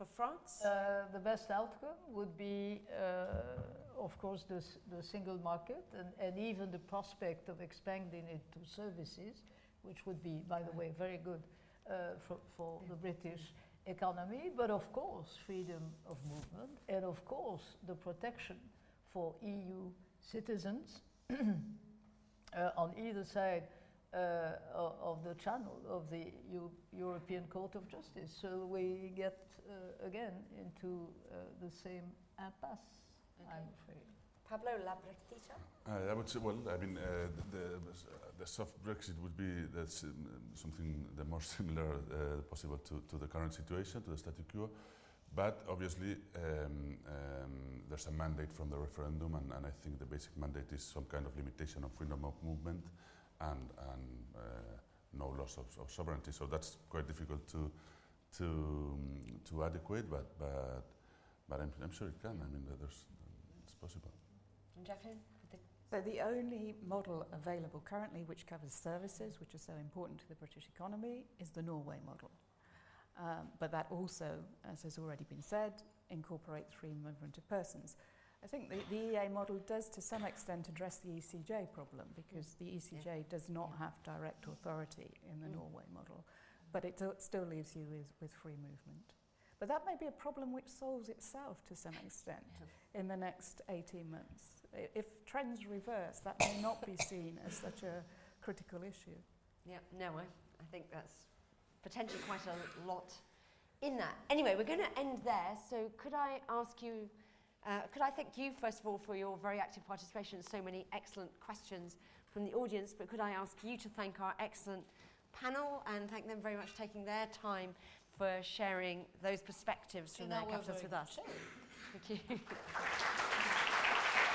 For France? Uh, the best outcome would be, uh, of course, the, the single market and, and even the prospect of expanding it to services, which would be, by the way, very good uh, for, for the British economy, but of course, freedom of movement, and of course, the protection for EU citizens uh, on either side of the channel of the Eu- European Court of Justice. So we get uh, again into uh, the same impasse, I'm afraid. Pablo Labrectita? Uh, I would say, well, I mean, uh, the, the, the soft Brexit would be that's, um, something the more similar uh, possible to, to the current situation, to the statu quo. But obviously, um, um, there's a mandate from the referendum, and, and I think the basic mandate is some kind of limitation of freedom of movement and, and uh, no loss of, of sovereignty. So that's quite difficult to, to, um, to adequate, but, but, but I'm, I'm sure it can. I mean, there's, it's possible. And Jacqueline? So the only model available currently which covers services, which are so important to the British economy, is the Norway model. Um, but that also, as has already been said, incorporates free movement of persons. I think the, the EEA model does to some extent address the ECJ problem because the ECJ does not have direct authority in the Mm. Norway model, but it still leaves you with, with free movement. But that may be a problem which solves itself to some extent in the next 18 months. If trends reverse, that may not be seen as such a critical issue. Yeah, no, I, I think that's potentially quite a lot in that. Anyway, we're going to end there. So could I ask you, uh, could I thank you first of all for your very active participation and so many excellent questions from the audience, but could I ask you to thank our excellent panel and thank them very much for taking their time for sharing those perspectives from In their capitals with us. Thank you.